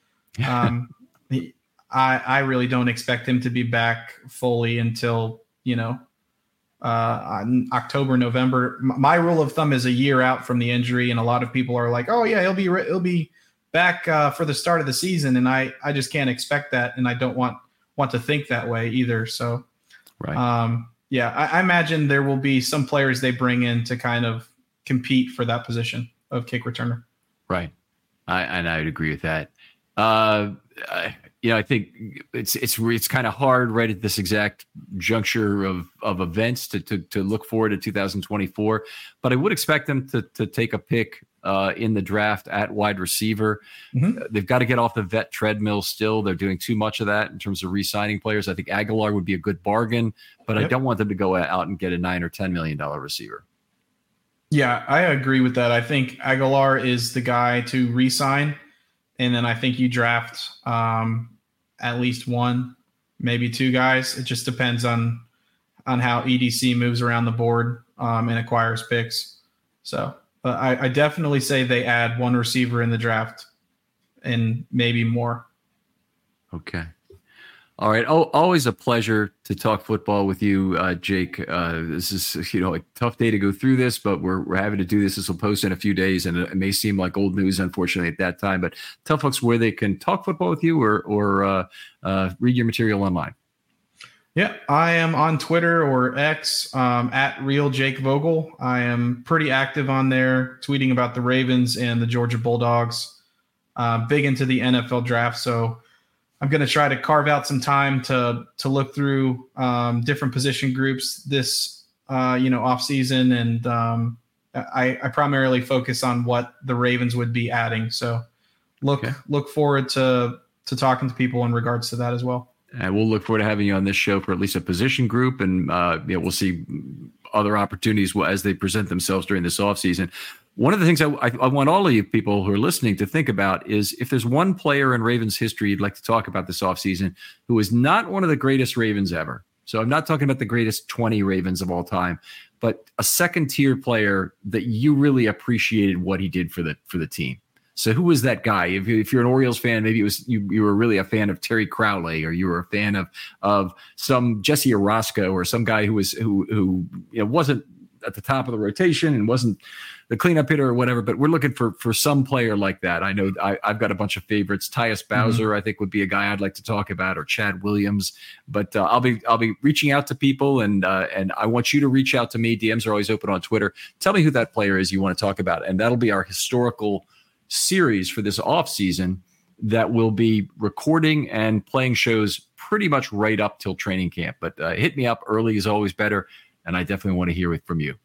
S2: Um, he, I I really don't expect him to be back fully until you know uh, October, November. My rule of thumb is a year out from the injury, and a lot of people are like, "Oh yeah, he'll be he'll be back uh, for the start of the season," and I I just can't expect that, and I don't want want to think that way either. So, right, um, yeah, I, I imagine there will be some players they bring in to kind of compete for that position of kick returner.
S1: Right, I and I would agree with that. Uh, you know, I think it's it's it's kind of hard right at this exact juncture of of events to to, to look forward to 2024. But I would expect them to to take a pick uh, in the draft at wide receiver. Mm-hmm. Uh, they've got to get off the vet treadmill still. They're doing too much of that in terms of re-signing players. I think Agholor would be a good bargain, but yep. I don't want them to go out and get a nine or ten million dollar receiver.
S2: Yeah, I agree with that. I think Agholor is the guy to re-sign, and then I think you draft um, at least one, maybe two guys. It just depends on on how EDC moves around the board um, and acquires picks. So, but I, I definitely say they add one receiver in the draft and maybe more.
S1: Okay. All right. Oh, always a pleasure to talk football with you, uh, Jake. Uh, this is, you know, a tough day to go through this, but we're, we're having to do this. This will post in a few days, and it may seem like old news, unfortunately, at that time. But tell folks where they can talk football with you or, or uh, uh read your material online.
S2: Yeah, I am on Twitter or X um, at real Jake Vogel. I am pretty active on there, tweeting about the Ravens and the Georgia Bulldogs. Uh, big into the NFL draft, so I'm going to try to carve out some time to to look through um, different position groups this uh, you know off season, and um, I, I, primarily focus on what the Ravens would be adding. So look okay. look forward to to talking to people in regards to that as well.
S1: And we'll look forward to having you on this show for at least a position group, and uh, yeah, we'll see other opportunities as they present themselves during this offseason one of the things I, I, want all of you people who are listening to think about is if there's one player in Ravens history you'd like to talk about this offseason who is not one of the greatest Ravens ever. So I'm not talking about the greatest 20 Ravens of all time, but a second tier player that you really appreciated what he did for the for the team. So who was that guy? If, if you're an Orioles fan, maybe it was you, you were really a fan of Terry Crowley, or you were a fan of of some Jesse Orosco, or some guy who was who who you know wasn't at the top of the rotation and wasn't the cleanup hitter or whatever. But we're looking for for some player like that. I know I, have got a bunch of favorites. Tyus mm-hmm. Bowser, mm-hmm. I think, would be a guy I'd like to talk about, or Chad Williams. But uh, I'll be I'll be reaching out to people, and uh, and I want you to reach out to me. DMs are always open on Twitter. Tell me who that player is you want to talk about, and that'll be our historical series for this off season that will be recording and playing shows pretty much right up till training camp. But uh, hit me up early is always better, and I definitely want to hear it from you.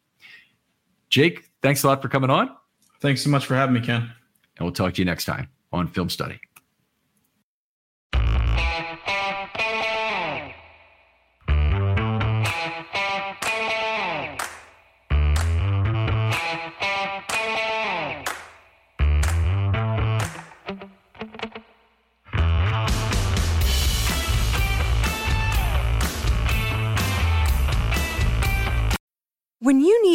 S1: Jake, thanks a lot for coming on.
S2: Thanks so much for having me, Ken.
S1: And we'll talk to you next time on Film Study.